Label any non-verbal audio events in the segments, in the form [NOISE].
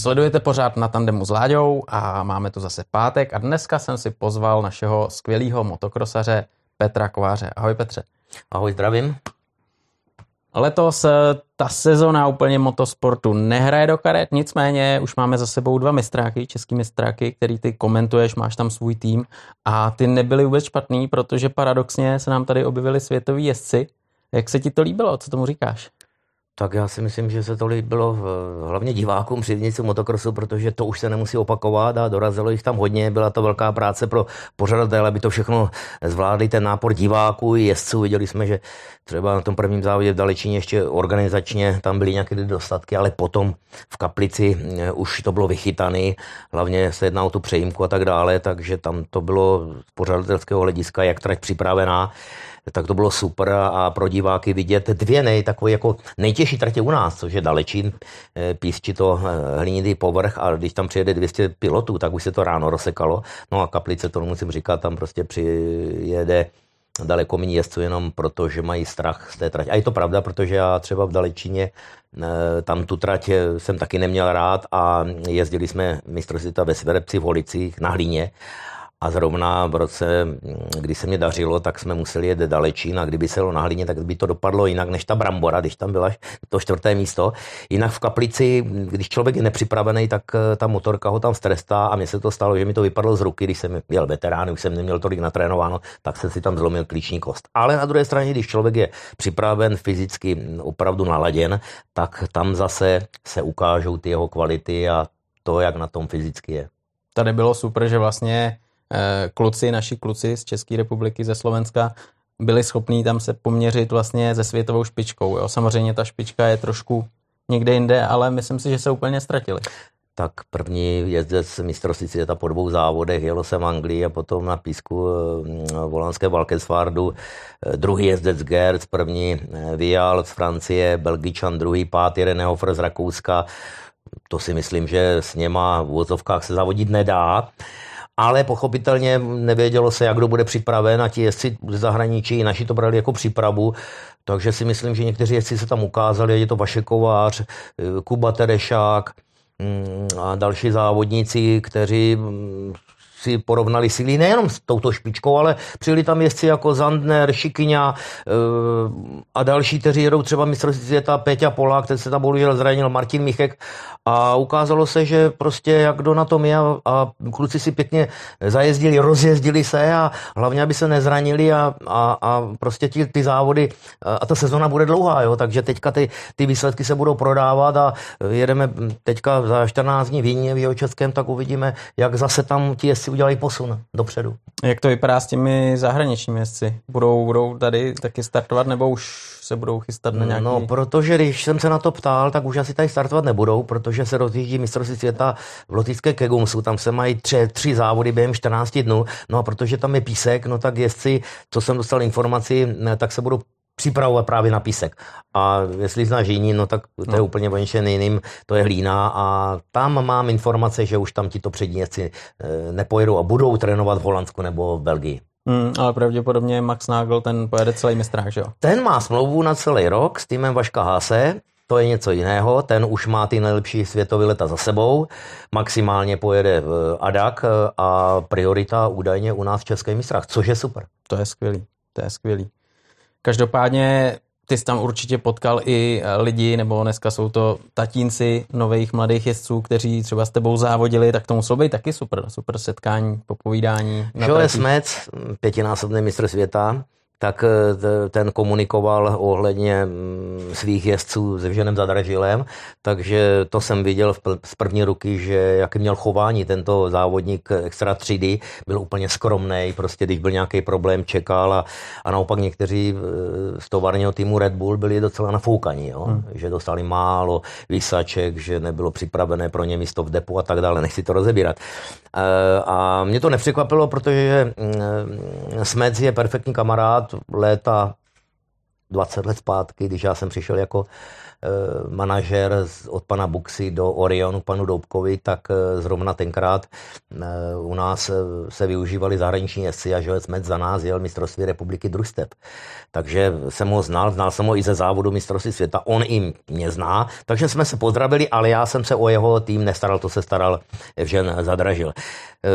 Sledujete pořád na tandemu s Láďou a máme tu zase pátek a dneska jsem si pozval našeho skvělého motokrosaře Petra Kováře. Ahoj Petře. Ahoj, zdravím. Letos eh, ta sezona úplně motosportu nehraje do karet, nicméně už máme za sebou dva mistráky, český mistráky, který ty komentuješ, máš tam svůj tým a ty nebyly vůbec špatný, protože paradoxně se nám tady objevili světoví jezdci. Jak se ti to líbilo, co tomu říkáš? Tak já si myslím, že se to líbilo hlavně divákům přivnici motokrosu, protože to už se nemusí opakovat a dorazilo jich tam hodně. Byla to velká práce pro pořadatele, aby to všechno zvládli, ten nápor diváků i jezdců. Viděli jsme, že třeba na tom prvním závodě v Dalečíně ještě organizačně tam byly nějaké dostatky, ale potom v Kaplici eh, už to bylo vychytané, hlavně se jedná o tu přejímku a tak dále, takže tam to bylo z pořadatelského hlediska, jak trať připravená tak to bylo super a pro diváky vidět dvě nej, takové jako nejtěžší tratě u nás, což je Dalečín, eh, písči to eh, hlinitý povrch a když tam přijede 200 pilotů, tak už se to ráno rozsekalo. No a Kaplice, to musím říkat, tam prostě přijede daleko méně jezdců jenom proto, že mají strach z té trati. A je to pravda, protože já třeba v Dalečíně eh, tam tu trať jsem taky neměl rád a jezdili jsme mistrovství ve Sverepci v Holicích na Hlíně a zrovna v roce, kdy se mě dařilo, tak jsme museli jet dalečín a kdyby se jelo na hlině, tak by to dopadlo jinak než ta brambora, když tam byla to čtvrté místo. Jinak v kaplici, když člověk je nepřipravený, tak eh, ta motorka ho tam strestá a mně se to stalo, že mi to vypadlo z ruky, když jsem jel veterán, už jsem neměl tolik natrénováno, tak jsem si tam zlomil klíční kost. Ale na druhé straně, když člověk je připraven, fyzicky opravdu naladěn, tak tam zase se ukážou ty jeho kvality a to, jak na tom fyzicky je. Tady bylo super, že vlastně kluci, naši kluci z České republiky, ze Slovenska, byli schopní tam se poměřit vlastně se světovou špičkou. Jo. Samozřejmě ta špička je trošku někde jinde, ale myslím si, že se úplně ztratili. Tak první jezdec mistrovství světa po dvou závodech, jelo jsem v Anglii a potom na písku eh, volanské Valkensvardu. Eh, druhý jezdec Gerz, první Vial z Francie, Belgičan, druhý pátý René Hofer z Rakouska. To si myslím, že s něma v vozovkách se zavodit nedá ale pochopitelně nevědělo se, jak kdo bude připraven a ti jezdci z zahraničí i naši to brali jako přípravu, takže si myslím, že někteří jezdci se tam ukázali, je to Vaše Kovář, Kuba Terešák mm, a další závodníci, kteří mm, si porovnali síly nejenom s touto špičkou, ale přijeli tam jezdci jako Zandner, Šikyňa e, a další, kteří jedou třeba mistrovství světa Péťa Polák, ten se tam bohužel zranil, Martin Michek. A ukázalo se, že prostě jak kdo na tom je a, kluci si pěkně zajezdili, rozjezdili se a hlavně, aby se nezranili a, a, a prostě ti, ty závody a ta sezona bude dlouhá, jo, takže teďka ty, ty výsledky se budou prodávat a jedeme teďka za 14 dní v Jíně v Jihočeském, tak uvidíme, jak zase tam ti udělají posun dopředu. Jak to vypadá s těmi zahraničními jezdci? Budou, budou tady taky startovat nebo už se budou chystat na nějaký... No, protože když jsem se na to ptal, tak už asi tady startovat nebudou, protože se rozjíždí mistrovství světa v lotické Kegumsu, tam se mají tři, tři závody během 14 dnů, no a protože tam je písek, no tak jezdci, co jsem dostal informaci, tak se budou připravovat právě na písek. A jestli znáš jiný, no tak to je no. úplně něčem jiným, to je hlína a tam mám informace, že už tam tito přední jezdci eh, nepojedou a budou trénovat v Holandsku nebo v Belgii. Hmm, ale pravděpodobně Max Nagel, ten pojede celý mistrák, že jo? Ten má smlouvu na celý rok s týmem Vaška Hase, to je něco jiného, ten už má ty nejlepší světové leta za sebou, maximálně pojede v Adak a priorita údajně u nás v České mistrách, což je super. To je skvělý, to je skvělý. Každopádně ty jsi tam určitě potkal i eh, lidi, nebo dneska jsou to tatínci nových mladých jezdců, kteří třeba s tebou závodili, tak to muselo být taky super, super setkání, popovídání. Joe Smec, pětinásobný mistr světa, tak eh, ten komunikoval ohledně mm, svých jezdců se Vženem Zadražilem, takže to jsem viděl z první ruky, že jaký měl chování tento závodník extra třídy, byl úplně skromný, prostě když byl nějaký problém, čekal a, a naopak někteří eh, z továrního týmu Red Bull byli docela nafoukaní, jo? Hmm. že dostali málo výsaček, že nebylo připravené pro ně místo v depu a tak dále, nechci to rozebírat. Eh, a mě to nepřekvapilo, protože mm, Smec je perfektní kamarád, léta 20 let zpátky, když já jsem přišel jako Eh, manažer od pana Buxy do Orionu, panu Doubkovi, tak eh, zrovna tenkrát eh, u nás se využívali zahraniční jezdci a Joec Med za nás jel mistrovství republiky družstev. Takže jsem ho znal, znal jsem ho i ze závodu mistrovství světa, on i mě zná, takže jsme se pozdravili, ale já jsem se o jeho tým nestaral, to se staral Evžen Zadražil.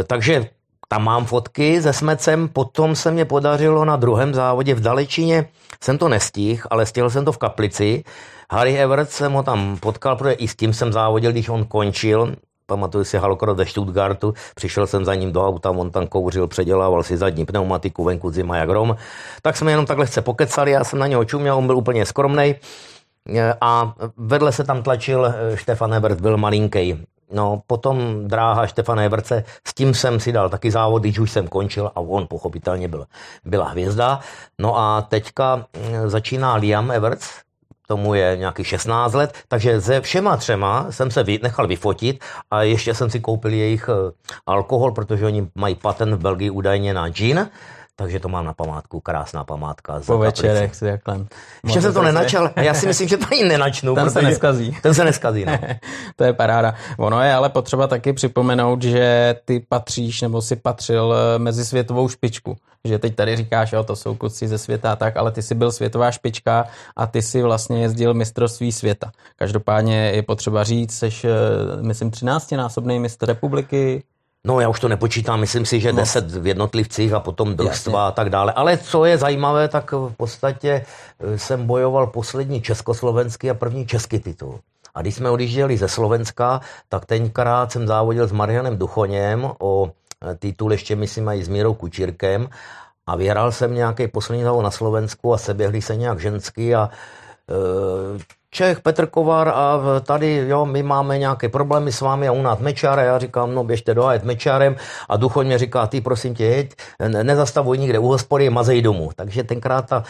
Takže tam mám fotky se smecem, potom se mě podařilo na druhém závodě v Dalečině, jsem to nestihl, ale stihl jsem to v Kaplici, Harry Everett jsem ho tam potkal, protože i s tím jsem závodil, když on končil, pamatuju si Halokro ze Stuttgartu, přišel jsem za ním do auta, on tam kouřil, předělával si zadní pneumatiku, venku zima jak rom. Tak jsme jenom takhle chce pokecali, já jsem na něho čuměl, on byl úplně skromný. A vedle se tam tlačil eh, Štefan Ebert, byl malinký. No, potom dráha Štefana Eberce, s tím jsem si dal taky závod, když už jsem končil a on pochopitelně byl, byla hvězda. No a teďka mm, začíná Liam Everts, tomu je nějaký 16 let, takže ze všema třema jsem se nechal vyfotit a ještě jsem si koupil jejich eh, alkohol, protože oni mají patent v Belgii údajně na gin, takže to mám na památku, krásná památka. Po večerech si jakhle. Ještě jsem to nenačal a já si myslím, že to ani nenačnu. Ten se neskazí. Ten se neskazí, no. [LAUGHS] to je paráda. Ono je ale potřeba taky připomenout, že ty patříš nebo si patřil eh, mezi světovou špičku. Že teď tady říkáš, jo, to jsou kuci ze světa tak, ale ty jsi byl světová špička a ty si vlastně jezdil mistrovství světa. Každopádně je potřeba říct, jsi, eh, myslím, 13-násobný mistr republiky, No já už to nepočítám, myslím si, že no. 10 v jednotlivcích a potom družstva a tak dále. Ale co je zajímavé, tak v podstatě eh, jsem bojoval poslední československý a první český titul. A když jsme odjížděli ze Slovenska, tak tenkrát jsem závodil s Marianem Duchoněm o eh, titul ještě myslím i s Mírou Kučírkem a vyhrál jsem nějaký poslední závod na Slovensku a seběhli se nějak ženský a e, Čech, Petr Kovar a tady, jo, my máme nějaké problémy s vámi a u nás Mečar a já říkám, no běžte dohájet Mečarem a Duchoň mě říká, ty prosím tě, jeď, nezastavuj nikde u hospody, mazej domů. Takže tenkrát ta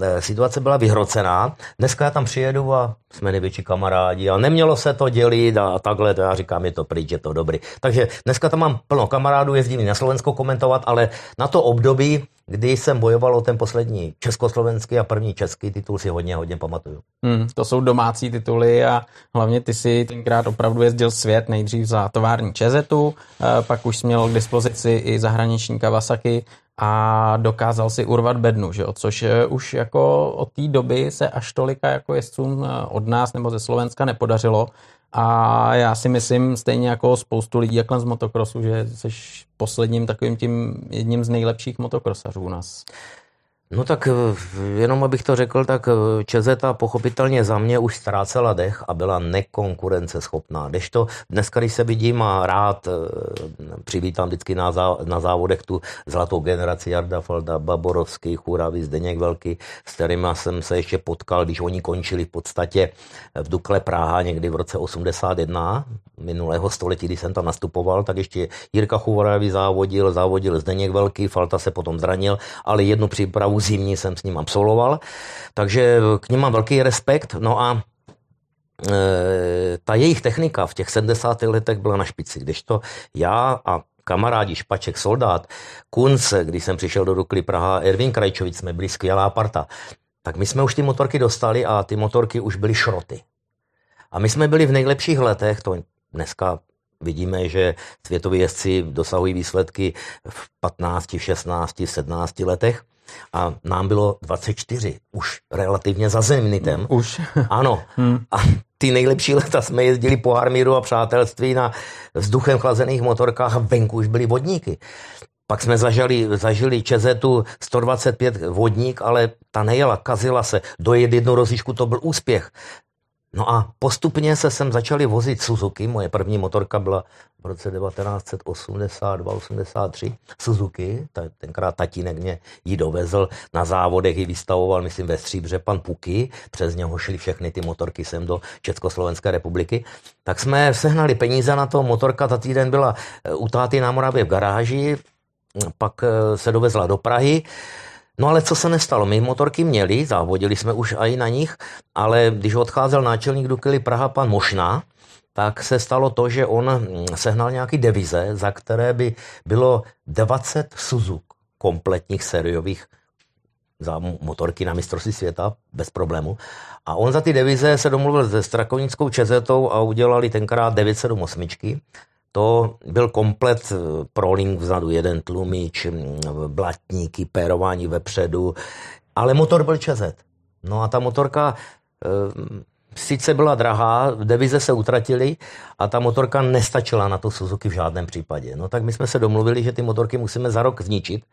e, situace byla vyhrocená. Dneska já tam přijedu a jsme největší kamarádi a nemělo se to dělit a takhle, to já říkám, je to pryč, je to dobrý. Takže dneska tam mám plno kamarádů, jezdím na Slovensko komentovat, ale na to období, kdy jsem bojoval o ten poslední československý a první český titul si hodně, hodně pamatuju. Hmm, to jsou domácí tituly a hlavně ty si tenkrát opravdu jezdil svět, nejdřív za tovární Čezetu, eh, pak už měl k dispozici i zahraniční Kawasaki a dokázal si urvat bednu, že jo? což eh, už jako od té doby se až tolika jako jezdcům eh, od nás nebo ze Slovenska nepodařilo a já si myslím, stejně jako spoustu lidí jakhle z motokrosu, že jsi posledním takovým tím jedním z nejlepších motokrosařů u nás. No tak eh, jenom abych to řekl, tak eh, Čezeta pochopitelně za mě už ztrácela dech a byla nekonkurenceschopná. to dneska, když se vidím a rád eh, přivítám vždycky na, zá, na závodech tu zlatou generaci Jarda Falda, Baborovský, Churavy, Zdeněk Velký, s kterými jsem se ještě potkal, když oni končili v podstatě v Dukle Praha někdy v roce 81, minulého století, když jsem tam nastupoval, tak ještě Jirka Churavy závodil, závodil Zdeněk Velký, Falta se potom zranil, ale jednu přípravu přípravu zimní jsem s ním absolvoval, takže k ním mám velký respekt. No a e, ta jejich technika v těch 70. letech byla na špici, kdežto já a kamarádi Špaček, Soldát, Kunce, když jsem přišel do Dukly Praha, Ervin Krajčovic, jsme byli skvělá parta, tak my jsme už ty motorky dostali a ty motorky už byly šroty. A my jsme byli v nejlepších letech, to dneska vidíme, že světoví jezdci dosahují výsledky v 15, 16, 17 letech. A nám bylo 24, už relativně za zemnitem. Už. [LAUGHS] Ano. Hmm. A ty nejlepší leta jsme jezdili po armíru a přátelství na vzduchem chlazených motorkách a venku už byly vodníky. Pak jsme zažili, zažili Čezetu 125 vodník, ale ta nejela, kazila se. Dojet jednu rozičku, to byl úspěch. No a postupně se sem začali vozit Suzuki. Moje první motorka byla v roce 1982-83. Suzuki, tenkrát tatínek mě ji dovezl na závodech, ji vystavoval, myslím, ve Stříbře pan Puky. Přes něho šly všechny ty motorky sem do Československé republiky. Tak jsme sehnali peníze na to. Motorka ta týden byla eh, u táty na Moravě v garáži, pak eh, se dovezla do Prahy. No ale co se nestalo? My motorky měli, závodili jsme už i na nich, ale když odcházel náčelník Dukely Praha pan Mošná, tak se stalo to, že on mm, sehnal nějaký devize, za které by bylo 20 Suzuk kompletních sériových za motorky na mistrovství světa bez problému. A on za ty devize se domluvil se Strakonickou Čezetou a udělali tenkrát 978. To byl komplet eh, proling vzadu, jeden tlumič, mm, blatníky, pérování vepředu, ale motor byl Čezet. No a ta motorka eh, sice byla drahá, devize se utratily a ta motorka nestačila na to Suzuki v žádném případě. No tak my jsme se domluvili, že ty motorky musíme za rok zničit,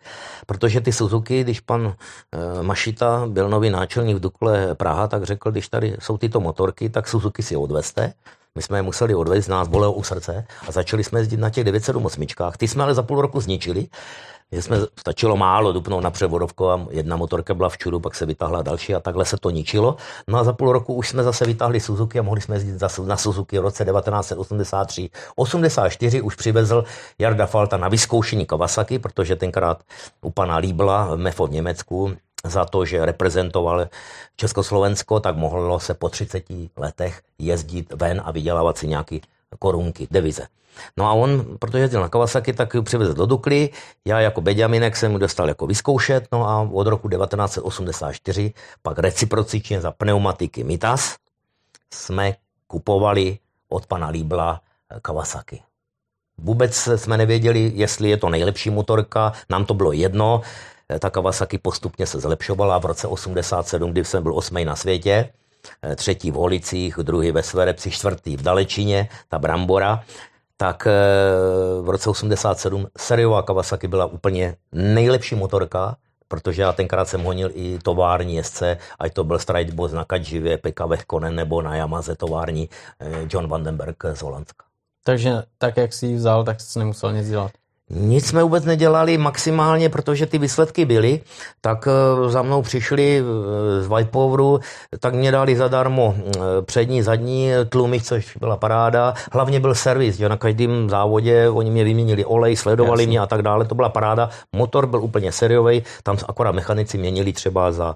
protože ty Suzuki, když pan e, Mašita byl nový náčelník v Dukle Praha, tak řekl, když tady jsou tyto motorky, tak Suzuki si odveste. My jsme je museli odvést, nás bolelo u srdce a začali jsme jezdit na těch 978. Ty jsme ale za půl roku zničili že jsme stačilo málo dupnout na převodovku a jedna motorka byla v čudu, pak se vytáhla další a takhle se to ničilo. No a za půl roku už jsme zase vytáhli Suzuki a mohli jsme jezdit na Suzuki v roce 1983. 84 už přivezl Jarda Falta na vyzkoušení Kawasaki, protože tenkrát u pana Líbla Mefo v Německu za to, že reprezentoval Československo, tak mohlo se po 30 letech jezdit ven a vydělávat si nějaký korunky, devize. No a on, protože jezdil na Kawasaki, tak ji přivezl do Dukly. Já jako Beďaminek jsem mu dostal jako vyzkoušet. No a od roku 1984 pak reciprocičně za pneumatiky Mitas jsme kupovali od pana Líbla Kawasaki. Vůbec jsme nevěděli, jestli je to nejlepší motorka, nám to bylo jedno. Ta Kawasaki postupně se zlepšovala v roce 87, kdy jsem byl osmý na světě, třetí v Holicích, druhý ve Sverepci, čtvrtý v Dalečině, ta Brambora tak eh, v roce 87 seriová Kawasaki byla úplně nejlepší motorka, protože já tenkrát jsem honil i tovární jezdce, ať to byl Strideboss na Kadživě, Pekka Vechkonen nebo na Yamaze tovární eh, John Vandenberg z Holandska. Takže tak, jak si ji vzal, tak jsi nemusel nic dělat. Nic jsme vůbec nedělali maximálně, protože ty výsledky byly, tak eh, za mnou přišli eh, z Whitepoweru, tak mě dali zadarmo eh, přední, zadní tlumy, což byla paráda. Hlavně byl servis, že na každém závodě oni mě vyměnili olej, sledovali Jasně. mě a tak dále, to byla paráda. Motor byl úplně seriový, tam akorát mechanici měnili třeba za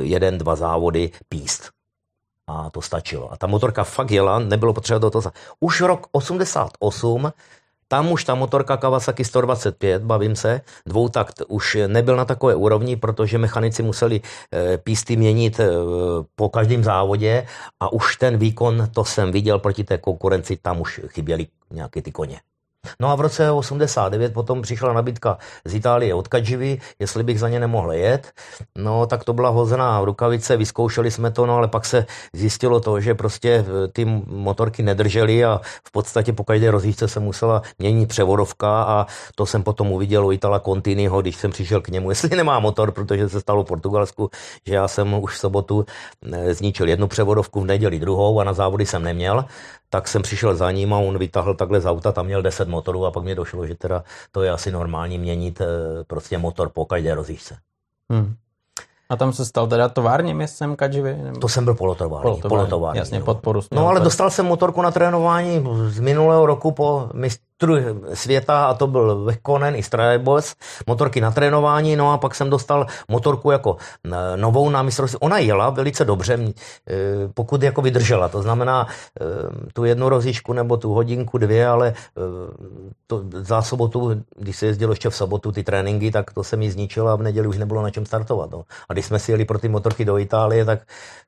jeden, dva závody píst. A to stačilo. A ta motorka fakt jela, nebylo potřeba do toho. Už rok 88 tam už ta motorka Kawasaki 125, bavím se, dvoutakt už nebyl na takové úrovni, protože mechanici museli e, písty měnit e, po každém závodě a už ten výkon, to jsem viděl proti té konkurenci, tam už chyběly nějaké ty koně. No a v roce 89 potom přišla nabídka z Itálie od Kadživy, jestli bych za ně nemohl jet. No tak to byla hozená rukavice, vyzkoušeli jsme to, no ale pak se zjistilo to, že prostě eh, ty motorky nedržely a v podstatě po každé rozjížďce se musela měnit převodovka a to jsem potom uviděl u Itala Continiho, když jsem přišel k němu, [LAUGHS] jestli nemá motor, protože se stalo v Portugalsku, že já jsem už v sobotu eh, zničil jednu převodovku, v neděli druhou a na závody jsem neměl, tak jsem přišel za ním a on vytáhl takhle z auta, tam měl 10 motorů a pak mi došlo, že teda to je asi normální měnit eh, prostě motor po každé rozjížďce. Hmm. A tam se stal teda továrně městcem Kadživy? Nebo? To jsem byl polotovární. polotovární, polotovární jasně, podporu. No ale dostal jsem motorku na trénování z minulého roku po mistru světa a to byl Vekonen i Strajebos, motorky na trénování, no a pak jsem dostal motorku jako e, novou na mistrovství. Ona jela velice dobře, e, pokud jako vydržela, to znamená e, tu jednu rozíšku nebo tu hodinku, dvě, ale to za sobotu, když se jezdilo ještě v sobotu ty tréninky, tak to se mi zničilo a v neděli už nebylo na čem startovat. No. A když jsme si jeli pro ty motorky do Itálie, tak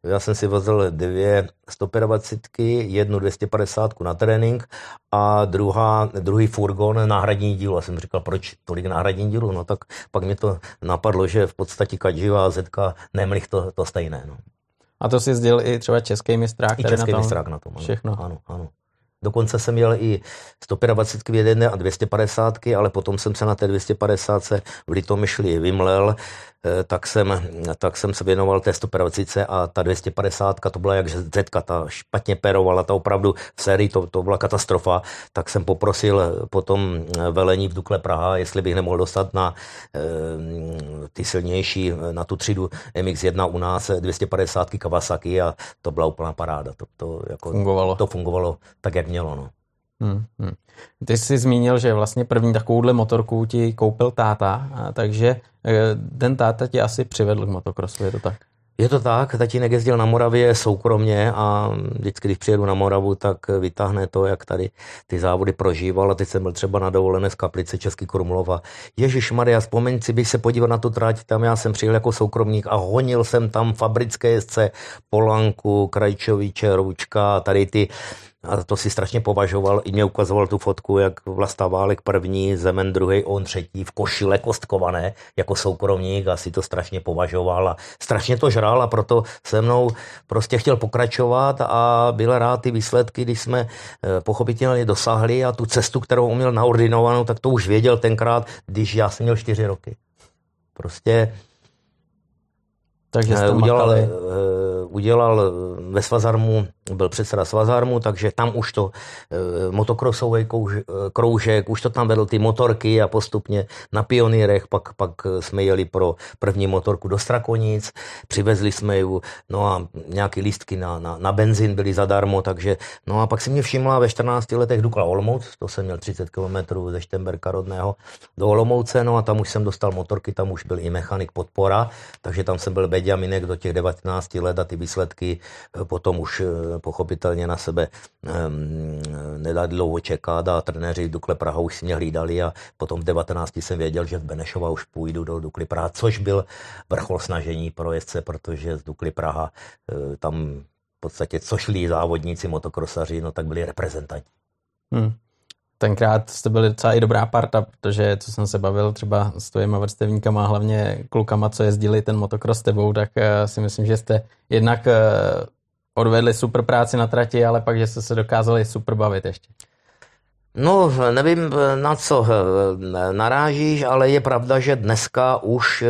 já jsem si vozil dvě 125, jednu 250 na trénink a druhá, druhý furgon náhradní díl. A jsem říkal, proč tolik náhradní dílu? No tak pak mě to napadlo, že v podstatě Kadživa a Zetka nemlich to, to stejné. No. A to si jezdil i třeba český mistrák? I český na tom? mistrák na tom. Ano. Všechno. Ano, ano. Dokonce jsem měl i 125 jedné a 250, ale potom jsem se na té 250 v Litomyšli vymlel tak jsem, tak jsem se věnoval té 150 a ta 250 to byla jak zetka, ta špatně perovala, ta opravdu v sérii to, to byla katastrofa, tak jsem poprosil potom velení v Dukle Praha, jestli bych nemohl dostat na e, ty silnější, na tu třídu MX-1 u nás 250 Kawasaki a to byla úplná paráda. To, to, jako, fungovalo. to fungovalo tak, jak mělo. No. Hmm, hmm. Ty jsi zmínil, že vlastně první takovouhle motorku ti koupil táta, takže eh, ten táta tě asi přivedl k motokrosu, je to tak? Je to tak, tatínek jezdil na Moravě soukromně a vždycky, když přijedu na Moravu, tak vytáhne to, jak tady ty závody prožíval a teď jsem byl třeba na dovolené z Kaplice Český Krumlov a Ježíš Maria, vzpomeň si, bych se podíval na tu tráť, tam já jsem přijel jako soukromník a honil jsem tam fabrické jezdce Polanku, Krajčoviče, Roučka, tady ty a to si strašně považoval, i mě ukazoval tu fotku, jak Vlasta Válek první, Zemen druhý, on třetí, v košile kostkované, jako soukromník a si to strašně považoval a strašně to žral a proto se mnou prostě chtěl pokračovat a byl rád ty výsledky, když jsme eh, pochopitelně dosáhli a tu cestu, kterou on měl naordinovanou, tak to už věděl tenkrát, když já jsem měl čtyři roky. Prostě takže jste eh, udělal, makali. Eh, udělal ve Svazarmu, byl předseda Svazarmu, takže tam už to motokrosový kroužek, už to tam vedl ty motorky a postupně na pionýrech, pak, pak jsme jeli pro první motorku do Strakonic, přivezli jsme ju, no a nějaký lístky na, na, na benzín byly zadarmo, takže no a pak si mě všimla ve 14 letech Dukla Olomouc, to jsem měl 30 km ze Štemberka rodného do Olomouce, no a tam už jsem dostal motorky, tam už byl i mechanik podpora, takže tam jsem byl Benjaminek do těch 19 let a ty výsledky eh, potom už eh, pochopitelně na sebe nedali dlouho čekat a trenéři Dukle Praha už si mě hlídali a potom v 19 jsem věděl, že v Benešova už půjdu do Dukly Praha, což byl vrchol snažení pro jezdce, protože z Dukly Praha eh, tam v podstatě co šli závodníci, motokrosaři, no tak byli reprezentanti. Hmm tenkrát jste byli docela i dobrá parta, protože co jsem se bavil třeba s tvojima vrstevníkama, hlavně klukama, co jezdili ten motocross s tebou, tak eh, si myslím, že jste jednak eh, odvedli super práci na trati, ale pak, že jste se dokázali super bavit ještě. No, nevím, na co eh, narážíš, ale je pravda, že dneska už eh,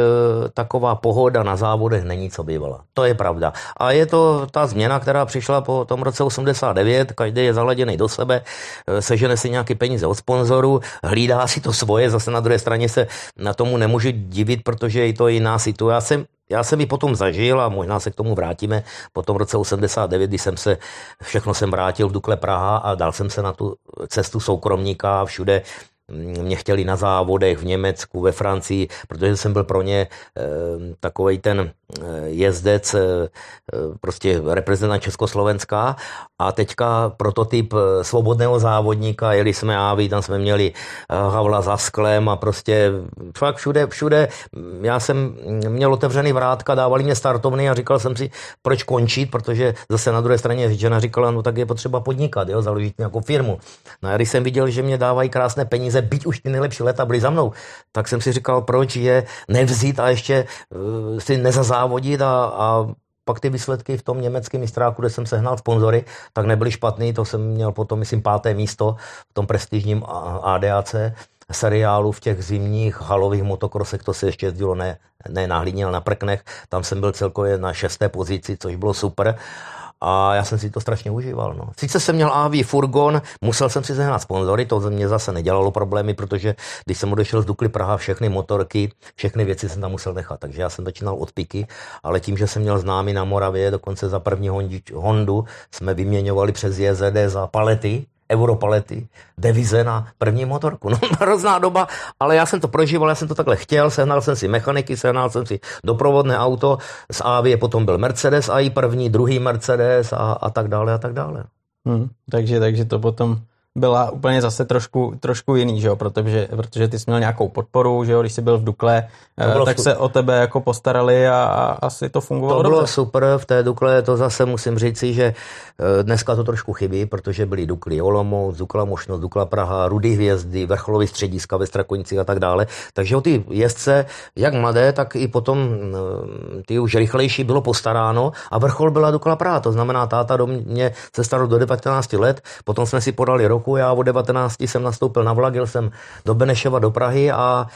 taková pohoda na závodech není, co bývala. To je pravda. A je to ta změna, která přišla po tom roce 89, každý je zaladěný do sebe, eh, sežene si nějaké peníze od sponzorů, hlídá si to svoje, zase na druhé straně se na tomu nemůžu divit, protože je to jiná situace. Já jsem ji potom zažil a možná se k tomu vrátíme po tom roce 89, kdy jsem se, všechno jsem vrátil v Dukle Praha a dal jsem se na tu cestu soukromníka všude mě chtěli na závodech v Německu, ve Francii, protože jsem byl pro ně e, takový ten eh, jezdec, e, prostě reprezentant Československa a teďka prototyp svobodného závodníka, jeli jsme Avi, tam jsme měli Havla za sklem a prostě fakt všude, všude, já jsem měl otevřený vrátka, dávali mě startovny a říkal jsem si, proč končit, protože zase na druhé straně žena říkala, no tak je potřeba podnikat, jo, založit nějakou firmu. No a když jsem viděl, že mě dávají krásné peníze, peníze, byť už ty nejlepší leta byly za mnou, tak jsem si říkal, proč je nevzít a ještě uh, si nezazávodit a, a pak ty výsledky v tom německém mistráku, kde jsem sehnal sponzory, tak nebyly špatný, to jsem měl potom, myslím, páté místo v tom prestižním ADAC seriálu v těch zimních halových motokrosech, to se ještě jezdilo ne, ne na hlíně, ale na prknech, tam jsem byl celkově na šesté pozici, což bylo super a já jsem si to strašně užíval. No. Sice jsem měl AV furgon, musel jsem si sehnat sponzory, to ze mě zase nedělalo problémy, protože když jsem odešel z Dukly Praha, všechny motorky, všechny věci jsem tam musel nechat, takže já jsem začínal od piky, ale tím, že jsem měl známy na Moravě, dokonce za první Hondu jsme vyměňovali přes JZD za palety, Europalety, devize na první motorku. [LAUGHS] No, hrozná doba, ale já jsem to prožíval, já jsem to takhle chtěl, sehnal jsem si mechaniky, sehnal jsem si doprovodné auto, z Avie potom byl Mercedes a i první, druhý Mercedes a, a tak dále a tak dále. Hmm, takže, takže to potom byla úplně zase trošku, trošku jiný, že jo? Protože, protože ty jsi měl nějakou podporu, že jo? když jsi byl v Dukle, eh, tak se o tebe jako postarali a, a asi to fungovalo To bylo dobře. super v té Dukle, to zase musím říci, že eh, dneska to trošku chybí, protože byly Dukly Olomouc, Dukla Mošnost, Dukla Praha, Rudy Hvězdy, vrcholový střediska ve Strakonicích a tak dále. Takže o ty jezdce, jak mladé, tak i potom eh, ty už rychlejší bylo postaráno a vrchol byla Dukla Praha. To znamená, táta do mě se staral do 19 let, potom jsme si podali rok roku. Já o 19 jsem nastoupil na vlak, jel jsem do Benešova, do Prahy a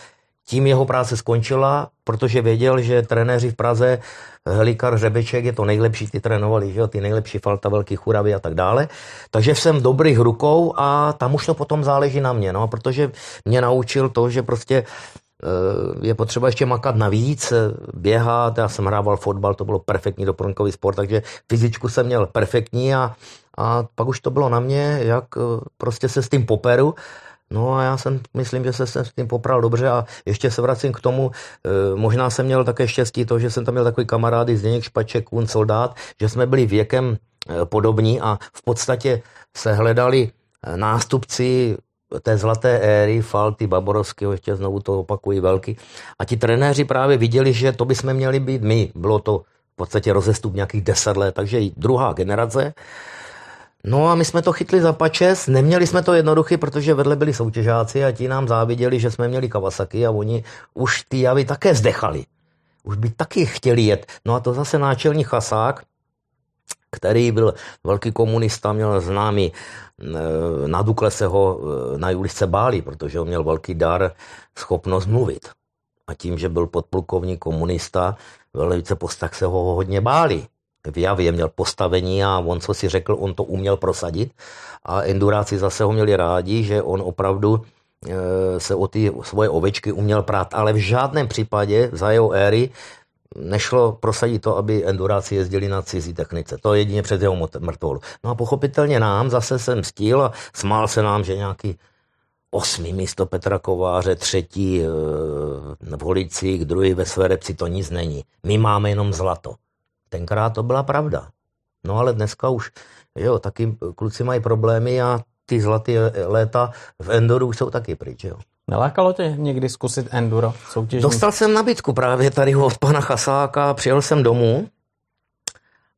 tím jeho práce skončila, protože věděl, že trenéři v Praze, Helikar, Řebeček je to nejlepší, ty trénovali, že jo, ty nejlepší Falta, Velký Churavy a tak dále. Takže jsem v dobrých rukou a tam už to potom záleží na mě, no, protože mě naučil to, že prostě je potřeba ještě makat navíc, běhat, já jsem hrával fotbal, to bylo perfektní doplňkový sport, takže fyzičku jsem měl perfektní a a pak už to bylo na mě, jak eh, prostě se s tím poperu. No a já jsem, myslím, že se jsem s tím popral dobře a ještě se vracím k tomu, možná jsem měl také štěstí to, že jsem tam měl takový kamarády Zdeněk Špaček, Kun Soldát, že jsme byli věkem podobní a v podstatě se hledali nástupci té zlaté éry, Falty, Baborovského, ještě znovu to opakují velký. A ti trenéři právě viděli, že to bychom měli být my. Bylo to v podstatě rozestup nějakých deset let, takže druhá generace. No a my jsme to chytli za pačes, neměli jsme to jednoduchý, protože vedle byli soutěžáci a ti nám záviděli, že jsme měli Kawasaki a oni už ty javy také zdechali. Už by taky chtěli jet. No a to zase náčelní chasák, který byl velký komunista, měl známý eh, na Dukle se ho eh, na Julisce báli, protože on měl velký dar, schopnost mluvit. A tím, že byl podplukovník komunista, velice postak se ho hodně báli v javě měl postavení a on, co si řekl, on to uměl prosadit. A enduráci zase ho měli rádi, že on opravdu e, se o ty svoje ovečky uměl prát, ale v žádném případě za jeho éry nešlo prosadit to, aby enduráci jezdili na cizí technice. To je jedině před jeho mrtvolu. No a pochopitelně nám zase jsem stíl a smál se nám, že nějaký osmý místo Petra Kováře, třetí e, v Holicích, druhý ve Sverepci, to nic není. My máme jenom zlato. Tenkrát to byla pravda. No ale dneska už, jo, taky kluci mají problémy a ty zlaté léta v Endoru už jsou taky pryč, jo. Nelákalo tě někdy zkusit enduro soutěžní? Dostal jsem nabídku právě tady od pana Chasáka, přijel jsem domů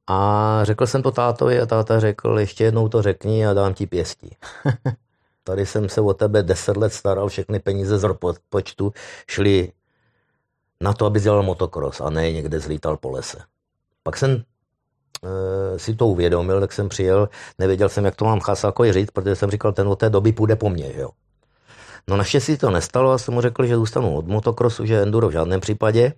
a řekl jsem to tátovi a táta řekl, ještě jednou to řekni a dám ti pěstí. [LAUGHS] tady jsem se o tebe deset let staral, všechny peníze z počtu šly na to, aby dělal motocross a ne někde zlítal po lese. Pak jsem e, si to uvědomil, tak jsem přijel, nevěděl jsem, jak to mám Chasákovi říct, protože jsem říkal, ten od té doby půjde po mně, jo. No naštěstí to nestalo a jsem mu řekl, že zůstanu od motokrosu, že enduro v žádném případě.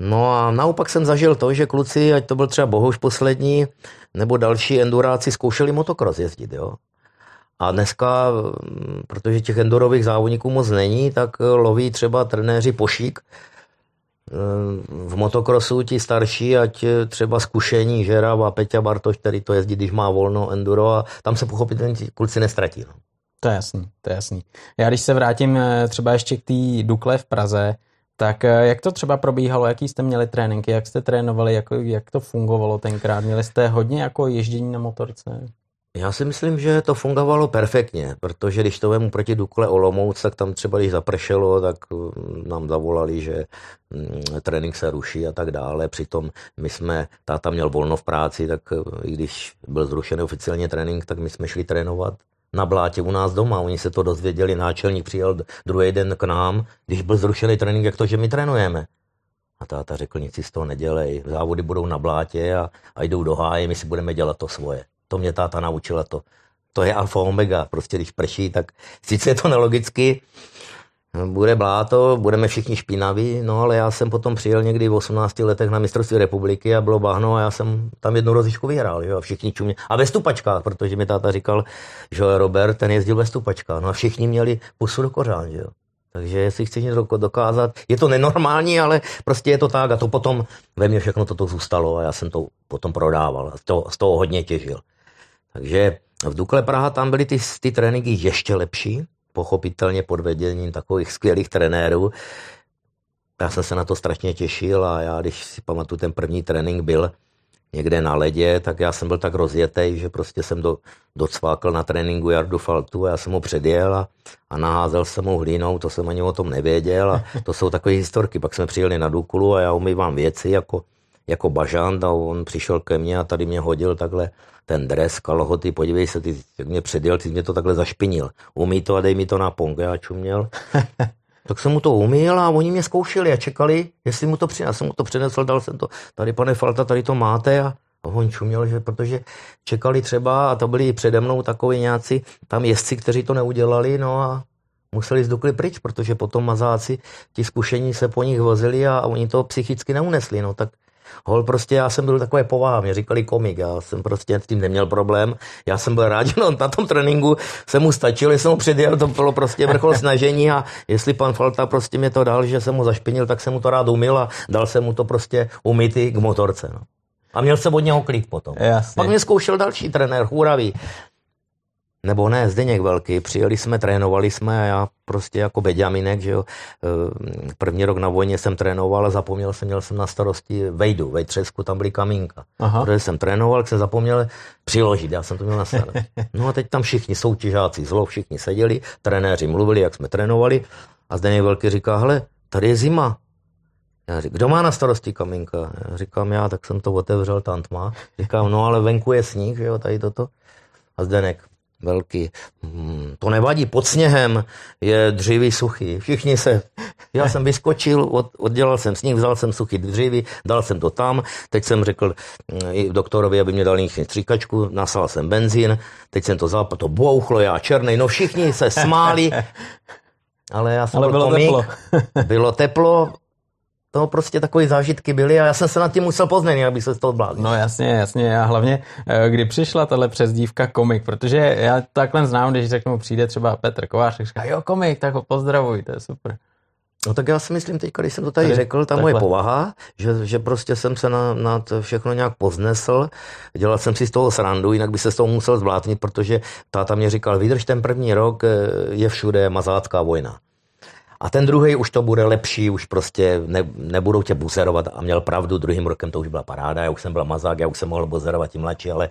No a naopak jsem zažil to, že kluci, ať to byl třeba Bohuš poslední, nebo další enduráci zkoušeli motokros jezdit, jo. A dneska, protože těch endurových závodníků moc není, tak loví třeba trenéři Pošík, v motokrosu ti starší, ať třeba zkušení Žera a Peťa Bartoš, který to jezdí, když má volno enduro a tam se pochopitelně ti kluci nestratí. No. To je jasný, to je jasný. Já když se vrátím eh, třeba ještě k té Dukle v Praze, tak eh, jak to třeba probíhalo, jaký jste měli tréninky, jak jste trénovali, jak, jak to fungovalo tenkrát? Měli jste hodně jako ježdění na motorce? Já si myslím, že to fungovalo perfektně, protože když to vemu proti Dukle Olomouc, tak tam třeba když zapršelo, tak mm, nám zavolali, že mm, trénink se ruší a tak dále. Přitom my jsme, táta měl volno v práci, tak e, i když byl zrušený oficiálně trénink, tak my jsme šli trénovat na blátě u nás doma. Oni se to dozvěděli, náčelník přijel druhý den k nám, když byl zrušený trénink, jak to, že my trénujeme. A táta řekl, nic si z toho nedělej, závody budou na blátě a, a jdou do háje, my si budeme dělat to svoje. To mě táta naučila to. To je alfa omega. Prostě když prší, tak sice je to nelogicky, bude bláto, budeme všichni špinaví, no ale já jsem potom přijel někdy v 18 letech na mistrovství republiky a bylo bahno a já jsem tam jednu rozičku vyhrál, jo, a všichni čumě. A ve stupačkách, protože mi táta říkal, že Robert, ten jezdil ve stupačkách, no a všichni měli pusu do kořán, jo. Takže jestli chci něco dokázat, je to nenormální, ale prostě je to tak a to potom ve mně všechno toto zůstalo a já jsem to potom prodával a z toho, z toho hodně těžil. Takže v Dukle Praha tam byly ty, ty tréninky ještě lepší, pochopitelně pod vedením takových skvělých trenérů. Já jsem se na to strašně těšil a já, když si pamatuju, ten první trénink byl někde na ledě, tak já jsem byl tak rozjetý, že prostě jsem do, docvákl na tréninku Jardu Faltu a já jsem ho předjel a, a naházel jsem mu hlínou, to jsem ani o tom nevěděl a to jsou takové historky. Pak jsme přijeli na Dukulu a já umývám věci jako, jako bažant a on přišel ke mně a tady mě hodil takhle ten dres, kalhoty, podívej se, ty mě předjel, ty mě to takhle zašpinil. Umí to a dej mi to na pong. Já čuměl. [LAUGHS] tak jsem mu to umíl a oni mě zkoušeli a čekali, jestli mu to přinesl. Já jsem mu to přinesl, dal jsem to, tady pane Falta, tady to máte a on čuměl, že protože čekali třeba, a to byli přede mnou takový nějací tam jezdci, kteří to neudělali, no a museli zdukli pryč, protože potom mazáci, ti zkušení se po nich vozili a, a oni to psychicky neunesli, no tak Hol prostě já jsem byl takové povaha, mě říkali komik, já jsem prostě s tím neměl problém. Já jsem byl rád, [LAUGHS] že no, na tom tréninku se mu stačil, jsem mu předjel, to bylo prostě vrchol [LAUGHS] snažení a jestli pan Falta prostě mě to dal, že jsem mu zašpinil, tak jsem mu to rád umil a dal jsem mu to prostě umytý k motorce. No. A měl jsem od něho klid potom. Jasně. Pak mě zkoušel další trenér, Chůravý. Nebo ne, Zdeněk Velký, přijeli jsme, trénovali jsme a já prostě jako Beďaminek, že jo, eh, první rok na vojně jsem trénoval a zapomněl jsem, měl jsem na starosti Vejdu, Vejdřesku, tam byly kamínka. Aha. Protože jsem trénoval, se zapomněl přiložit, já jsem to měl na starosti. [LAUGHS] No a teď tam všichni soutěžáci zlo, všichni seděli, trenéři mluvili, jak jsme trénovali a Zdeněk Velký říká, hele, tady je zima, já říkám, kdo má na starosti kamínka? Já říkám já, tak jsem to otevřel, tam tma. Říkám, no ale venku je sníh, že jo, tady toto. A Zdenek, velký. Hmm, to nevadí, pod sněhem je dřívý suchý. Všichni se... Já jsem vyskočil, od, oddělal jsem sníh, vzal jsem suchý dřívý, dal jsem to tam. Teď jsem řekl hmm, i doktorovi, aby mě dal nějaký stříkačku, nasal jsem benzín, teď jsem to vzal, to bouchlo, já černý, no všichni se smáli. [LAUGHS] Ale já jsem Ale byl bylo komik, teplo. bylo teplo, to prostě takové zážitky byly a já jsem se nad tím musel poznat, aby se z toho bláznil. No jasně, jasně. A hlavně, eh, kdy přišla tahle přezdívka komik, protože já takhle znám, když řeknu, přijde třeba Petr Kovář, tak říká, jo, komik, tak ho pozdravuj, to je super. No tak já si myslím teď, když jsem to tady, Tady, řekl, ta takhle. moje povaha, že, že prostě jsem se na, na to všechno nějak poznesl, dělal jsem si z toho srandu, jinak by se z toho musel zvlátnit, protože táta mě říkal, vydrž ten první rok, eh, je všude mazácká vojna. A ten druhý už to bude lepší, už prostě ne, nebudou tě buzerovat a měl pravdu, druhým rokem to už byla paráda, já už jsem byl mazák, já už jsem mohl buzerovat tím mladší, ale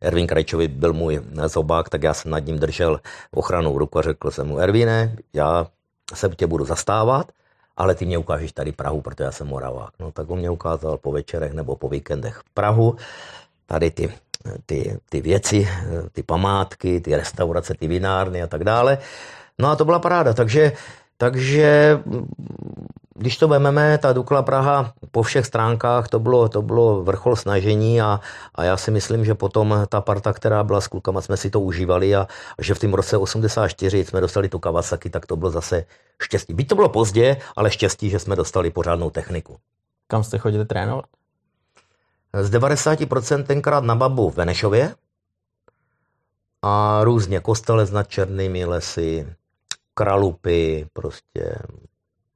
Ervin Krajčovi byl můj zobák, tak já jsem nad ním držel ochranou ruku a řekl jsem mu, Ervine, já se tě budu zastávat, ale ty mě ukážeš tady Prahu, protože já jsem Moravák. No tak on mě ukázal po večerech nebo po víkendech Prahu, tady ty, ty, ty věci, ty památky, ty restaurace, ty vinárny a tak dále. No a to byla paráda, takže, takže když to vememe, ta Dukla Praha po všech stránkách, to bylo, to bylo vrchol snažení a, a já si myslím, že potom ta parta, která byla s klukama, jsme si to užívali a, a že v tom roce 84 jsme dostali tu Kawasaki, tak to bylo zase štěstí. Byť to bylo pozdě, ale štěstí, že jsme dostali pořádnou techniku. Kam jste chodili trénovat? Z 90% tenkrát na babu v Benešově a různě Kostelec nad Černými lesy, Kralupy, prostě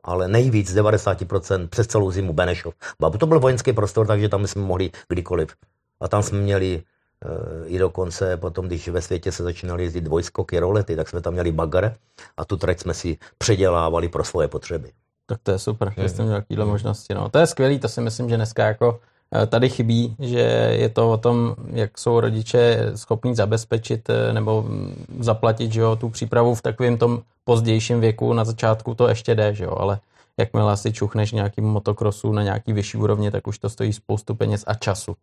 ale nejvíc z 90% přes celou zimu Benešov. Babu to byl vojenský prostor, takže tam jsme mohli kdykoliv. A tam jsme měli e, i dokonce potom, když ve světě se začínaly jezdit dvojskoky, rolety, tak jsme tam měli bagar a tu trať jsme si předělávali pro svoje potřeby. Tak to je super, že jste měl takovéhle možnosti. No. To je skvělý, to si myslím, že dneska jako eh, tady chybí, že je to o tom, jak jsou rodiče schopní zabezpečit eh, nebo mm, zaplatit že jo, tu přípravu v takovém tom pozdějším věku. Na začátku to ještě jde, že jo, ale jakmile si čuchneš nějakým motokrosu na nějaký vyšší úrovni, tak už to stojí spoustu peněz a času.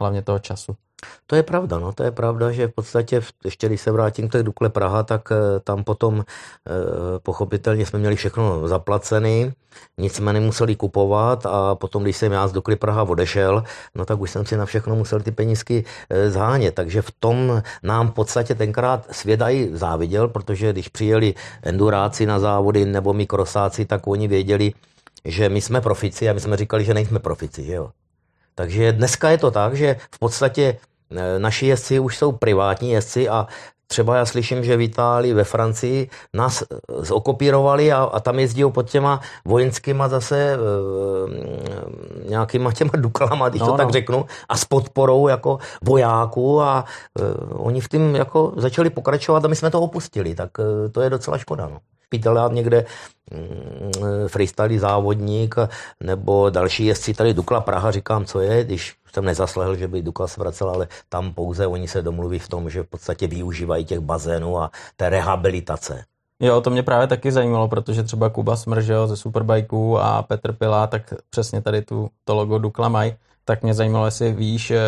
Hlavně toho času. To je pravda, no, to je pravda, že v podstatě, ještě když se vrátím k té Dukle Praha, tak eh, tam potom eh, pochopitelně jsme měli všechno zaplacený, nic jsme nemuseli kupovat a potom, když jsem já z Dukly Praha odešel, no tak už jsem si na všechno musel ty penízky eh, zhánět, takže v tom nám v podstatě tenkrát i záviděl, protože když přijeli enduráci na závody nebo my krosáci, tak oni věděli, že my jsme profici a my jsme říkali, že nejsme profici, že jo. Takže dneska je to tak, že v podstatě eh, naši jezdci už jsou privátní jezdci a třeba já slyším, že v Itálii, ve Francii nás eh, zokopírovali a, a tam jezdí pod těma vojenskýma zase e, nějakýma těma duklama, když No, no, to tak no. řeknu, a s podporou jako vojáků a e, oni v tom jako začali pokračovat a my jsme to opustili, tak e, to je docela škoda. No. Pítelát někde mm, freestyle závodník nebo další jezdci tady Dukla Praha, říkám, co je, když jsem nezaslehl, že by Dukla se vracela, ale tam pouze oni se domluví v tom, že v podstatě využívají těch bazénů a té rehabilitace. Jo, to mě právě taky zajímalo, protože třeba Kuba Smržel ze Superbikeů a Petr Pilá, tak přesně tady tu, to logo Dukla mají. Tak mě zajímalo, jestli víš, eh,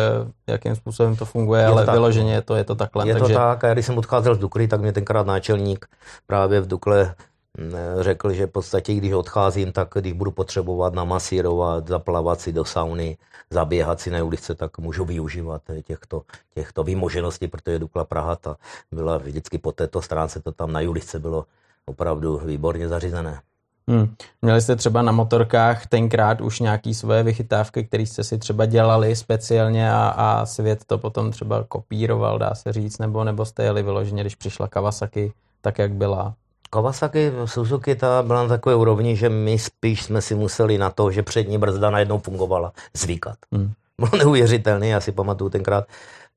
jakým způsobem to funguje, to ale tak. vyloženě je to, je to takhle. Je takže... to tak, a když jsem odcházel z Dukly, tak mě tenkrát náčelník právě v Dukle mm, řekl, že v podstatě, když odcházím, tak když budu potřebovat namasírovat, zaplavat si do sauny, zaběhat si na ulici, tak můžu využívat těchto, těchto výmožeností, protože Dukla Praha ta byla vždycky po této stránce, to tam na ulici bylo opravdu výborně zařízené. Hmm. Měli jste třeba na motorkách tenkrát už nějaký svoje vychytávky, které jste si třeba dělali speciálně a, a svět to potom třeba kopíroval, dá se říct, nebo, nebo jste jeli vyloženě, když přišla Kawasaki, tak jak byla. Kawasaki, Suzuki, ta byla na takové úrovni, že my spíš jsme si museli na to, že přední brzda najednou fungovala, zvykat. Hmm. Bylo neuvěřitelné, já si pamatuju tenkrát,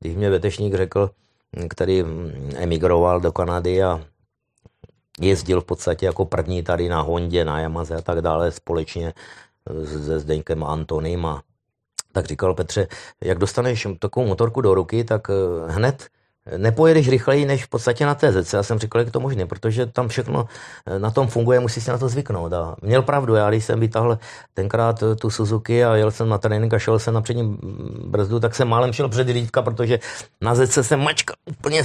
když mě vetešník řekl, který emigroval do Kanady a jezdil v podstatě jako první tady na Hondě, na Yamaze a tak dále společně se Zdeňkem Antonym a tak říkal Petře, jak dostaneš takovou motorku do ruky, tak eh, hned nepojedeš rychleji než v podstatě na TZ. Já jsem říkal, jak to možné, protože tam všechno eh, na tom funguje, musí si na to zvyknout. A měl pravdu, já když jsem vytáhl tenkrát eh, tu Suzuki a jel jsem na trénink a šel jsem na přední brzdu, tak jsem málem šel před rýdka, protože na ZC jsem mačka úplně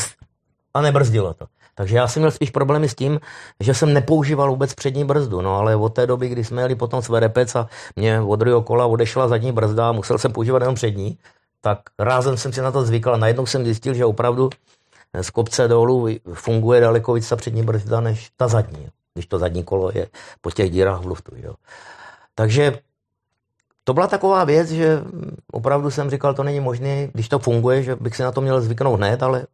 a nebrzdilo to. Takže já jsem měl spíš problémy s tím, že jsem nepoužíval vůbec přední brzdu. No ale od té doby, kdy jsme jeli potom s Verepec a mě od druhého kola odešla zadní brzda a musel jsem používat jenom přední, tak rázem jsem si na to zvykl a najednou jsem zjistil, že opravdu z kopce dolů funguje daleko víc ta přední brzda než ta zadní, když to zadní kolo je po těch dírách v luftu. Jo. Takže to byla taková věc, že opravdu jsem říkal, to není možné, když to funguje, že bych si na to měl zvyknout hned, ale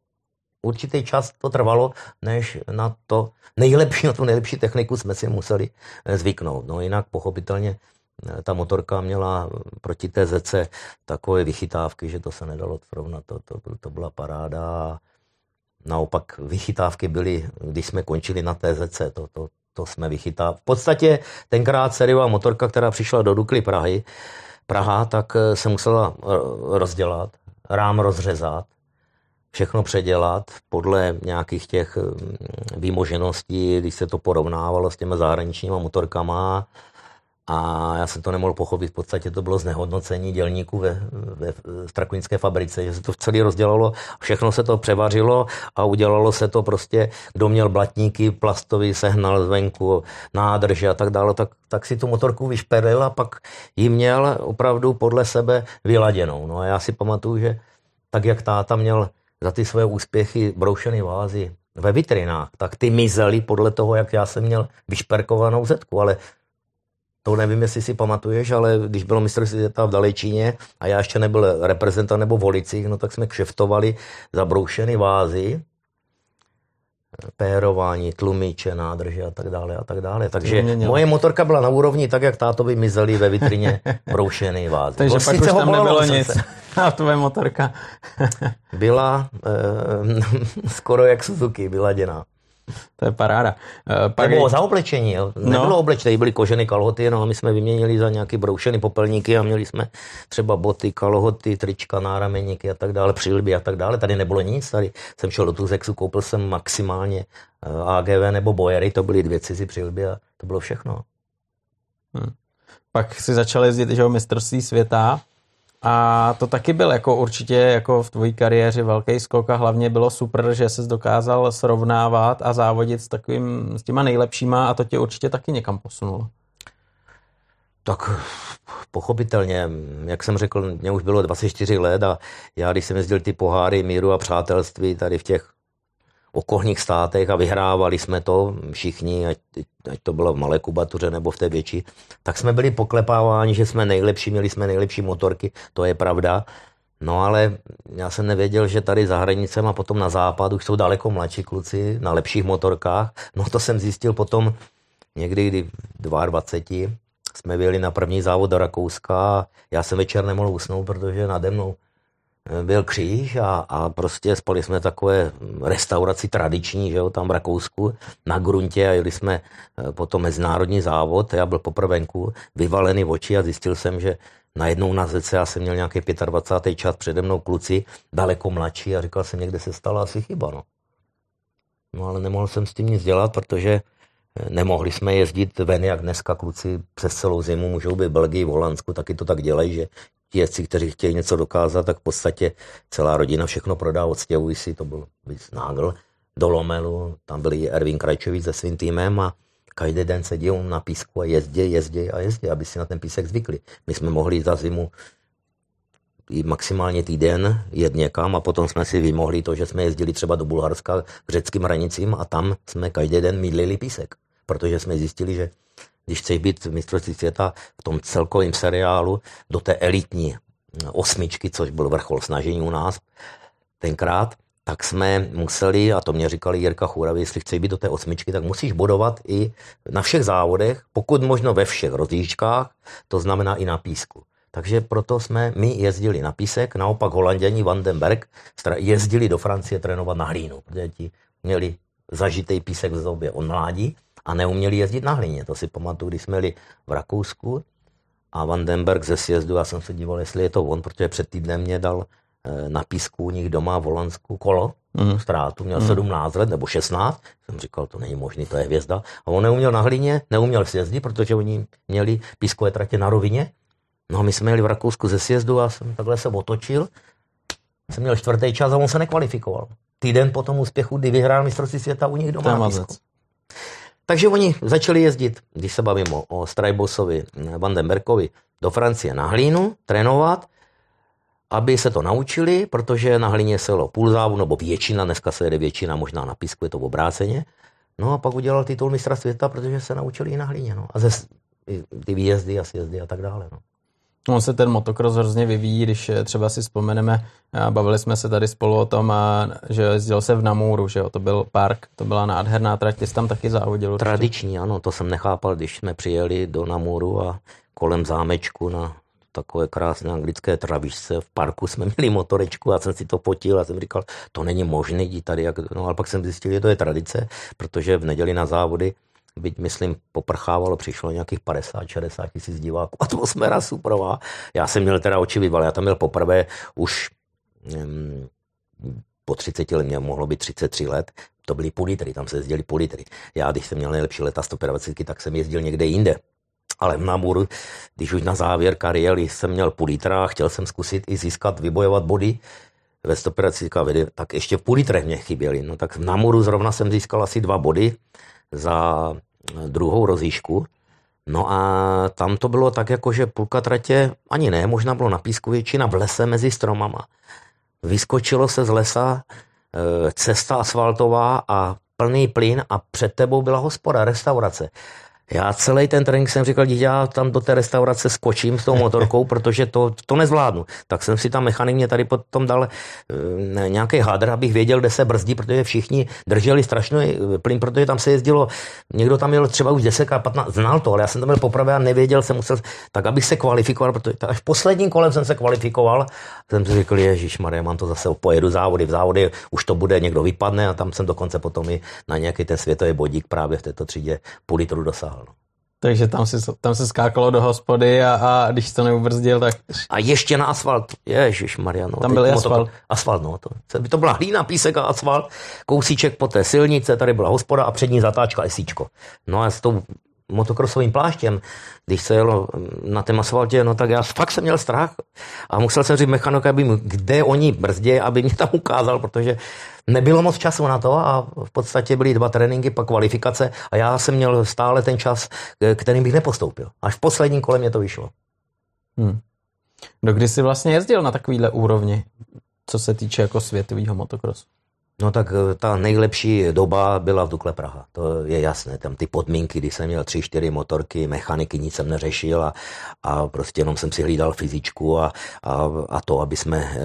určitý čas to trvalo, než na to nejlepší, [LAUGHS] na tu nejlepší techniku jsme si museli eh, zvyknout. No jinak pochopitelně eh, ta motorka měla proti té zece takové vychytávky, že to se nedalo srovnat, to, to, to byla paráda. Naopak vychytávky byly, když jsme končili na TZC, to, to, to jsme vychytávali. V podstatě tenkrát sériová motorka, která přišla do Dukly Prahy, Praha, tak eh, se musela rozdělat, rám rozřezat, všechno předělat podle nějakých těch mm, výmožeností, když se to porovnávalo s těmi zahraničníma motorkama. A já jsem to nemohl pochopit, v podstatě to bylo znehodnocení dělníků ve, ve strakunické fabrice, že se to celé rozdělalo, všechno se to převařilo a udělalo se to prostě, kdo měl blatníky plastový, sehnal zvenku, nádrže a tak dále, tak, tak si tu motorku vyšperil a pak ji měl opravdu podle sebe vyladěnou. No a já si pamatuju, že tak jak táta měl za ty své úspěchy broušený vázy ve vitrinách, tak ty mizely podle toho, jak já jsem měl vyšperkovanou zetku, ale to nevím, jestli si pamatuješ, ale když bylo mistrovství světa v Dalečíně a já ještě nebyl reprezentant nebo volicích, no tak jsme kšeftovali za broušený vázy pérování, tlumiče, nádrže a tak dále a tak dále. Takže moje motorka byla na úrovni tak, jak tátovi mizeli ve vitrině broušený vázy. Takže pak už tam nebylo nic. [LAUGHS] A tvoje motorka? [LAUGHS] byla e, [LAUGHS] skoro jak Suzuki, vyladěná. To je paráda. Uh, pak Nebo je... za oblečení, jo. No. Nebylo oblečení, byly kožené kalhoty, no a my jsme vyměnili za nějaký broušený popelníky a měli jsme třeba boty, kalhoty, trička, nárameníky a tak dále, přilby a tak dále. Tady nebylo nic, tady jsem šel do Tuzexu, koupil jsem maximálně eh, AGV nebo Bojery, to byly dvě cizí přilby a to bylo všechno. Hmm. Pak si začal jezdit, že mistrovství světa a to taky byl jako určitě jako v tvojí kariéře velký skok a hlavně bylo super, že ses dokázal srovnávat a závodit s, takovým, s těma nejlepšíma a to tě určitě taky někam posunulo. Tak pochopitelně, jak jsem řekl, mě už bylo 24 let a já, když jsem jezdil ty poháry míru a přátelství tady v těch okolních státech a vyhrávali jsme to všichni, ať, ať to bylo v malé kubatuře nebo v té větší, tak jsme byli poklepáváni, že jsme nejlepší, měli jsme nejlepší motorky, to je pravda. No ale já jsem nevěděl, že tady za hranicem a potom na západ už jsou daleko mladší kluci na lepších motorkách. No to jsem zjistil potom někdy, kdy v 22 jsme byli na první závod do Rakouska. Já jsem večer nemohl usnout, protože nade mnou byl kříž a, a prostě spali jsme takové restauraci tradiční, že jo, tam v Rakousku na gruntě a jeli jsme eh, potom mezinárodní závod, já byl poprvenku, vyvalený v oči a zjistil jsem, že najednou na zece já jsem měl nějaký 25. čas přede mnou kluci, daleko mladší a říkal jsem, někde se stala asi chyba, no. No ale nemohl jsem s tím nic dělat, protože eh, nemohli jsme jezdit ven, jak dneska kluci přes celou zimu můžou být v Belgii, v Holandsku, taky to tak dělají, že jezdci, kteří chtějí něco dokázat, tak v podstatě celá rodina všechno prodá, odstěhují si, to byl nágl, do Lomelu, tam byl i Erwin Krajčovič se svým týmem a každý den sedí na písku a jezdí, jezdí a jezdí, aby si na ten písek zvykli. My jsme mohli za zimu i maximálně týden jet někam a potom jsme si vymohli to, že jsme jezdili třeba do Bulharska k řeckým hranicím a tam jsme každý den mydlili písek, protože jsme zjistili, že když chceš být mistrovství světa v tom celkovém seriálu do té elitní osmičky, což byl vrchol snažení u nás tenkrát, tak jsme museli, a to mě říkali Jirka Chůravy, jestli chceš být do té osmičky, tak musíš bodovat i na všech závodech, pokud možno ve všech rozjížďkách, to znamená i na písku. Takže proto jsme my jezdili na písek, naopak holanděni Vandenberg jezdili do Francie trénovat na hlínu, protože ti měli zažitý písek v zobě od mládí a neuměli jezdit na hlíně. To si pamatuju, když jsme jeli v Rakousku a Vandenberg ze sjezdu, já jsem se díval, jestli je to on, protože před týdnem mě dal eh, na písku u nich doma v Holandsku kolo, mm. ztrátu, měl mm. 17 let nebo 16, jsem říkal, to není možný, to je hvězda. A on neuměl na hlině, neuměl sjezdit, protože oni měli pískové tratě na rovině. No a my jsme jeli v Rakousku ze sjezdu a jsem takhle se otočil, jsem měl čtvrtý čas a on se nekvalifikoval. Týden po tom úspěchu, kdy vyhrál mistrovství světa u nich doma na písku. Takže oni začali jezdit, když se bavím o, o Strajbosovi, Vandenberkovi, do Francie na hlínu, trénovat, aby se to naučili, protože na hlině se lo půl závu, nebo většina, dneska se jede většina, možná na písku je to obráceně. No a pak udělal titul mistra světa, protože se naučili i na hlině. No. A ze, ty výjezdy a sjezdy a tak dále. No. On se ten motocross hrozně vyvíjí, když eh, třeba si vzpomeneme, bavili jsme se tady spolu o tom, že jezdil se v Namuru, že jo, to byl park, to byla nádherná trať, ty jsi tam taky závodil. Tradiční, ano, to jsem nechápal, když jsme přijeli do Namuru a kolem zámečku na takové krásné anglické travišce. V parku jsme měli motorečku a jsem si to potil a jsem říkal, to není možné jít tady. Jak... No ale pak jsem zjistil, že to je tradice, protože v neděli na závody byť myslím poprchávalo, přišlo nějakých 50-60 tisíc diváků. [LAUGHS] Atmosféra suprová. Já jsem měl teda oči vyval, já tam byl poprvé už um, po 30 let, mě mohlo být 33 let, to byly půl litry, tam se jezdili půl litry. Já, když jsem měl nejlepší leta 125, tak jsem jezdil někde jinde. Ale v Namur, když už na závěr kariéry jsem měl půl litra a chtěl jsem zkusit i získat, vybojovat body ve 150 tak ještě v půl litrech mě chyběly. No tak v Namuru zrovna jsem získal asi dva body za druhou rozíšku. No a tam to bylo tak, jako že půlka tratě, ani ne, možná bylo na písku většina v lese mezi stromama. Vyskočilo se z lesa e, cesta asfaltová a plný plyn a před tebou byla hospoda, restaurace. Já celý ten trénink jsem říkal, dítě, já tam do té restaurace skočím s tou motorkou, [LAUGHS] protože to, to nezvládnu. Tak jsem si tam mechanik mě tady potom dal e, nějaký hadr, abych věděl, kde se brzdí, protože všichni drželi strašný eh, plyn, protože tam se jezdilo, někdo tam měl třeba už 10 a 15, znal to, ale já jsem tam byl poprvé a nevěděl, jsem musel, tak abych se kvalifikoval, protože až posledním kolem jsem se kvalifikoval, jsem si řekl, Ježíš Maria, mám to zase, pojedu závody, v závody už to bude, někdo vypadne a tam jsem dokonce potom i na nějaký ten světový bodík právě v této třídě půl litru dosáhl. Takže tam, si, tam se skákalo do hospody a, a když to neubrzdil, tak... A ještě na asfalt. Ježiš Mariano. Tam byl asfalt. To, asfalt, no. To, to byla hlína, písek a asfalt. Kousíček po té silnice, tady byla hospoda a přední zatáčka esíčko. No a s tou motokrosovým pláštěm, když se jelo na tom asfaltě, no tak já fakt jsem měl strach a musel jsem říct mechanovi, aby kde oni brzdě, aby mě tam ukázal, protože nebylo moc času na to a v podstatě byly dva tréninky, pak kvalifikace a já jsem měl stále ten čas, kterým bych nepostoupil. Až v posledním kole mě to vyšlo. Hmm. kdy jsi vlastně jezdil na takovýhle úrovni, co se týče jako světového motokrosu? No tak eh, ta nejlepší doba byla v Dukle Praha, to je jasné. Tam ty podmínky, kdy jsem měl tři, čtyři motorky, mechaniky, nic jsem neřešil a, a prostě jenom jsem si hlídal fyzičku a, a, a to, aby jsme eh,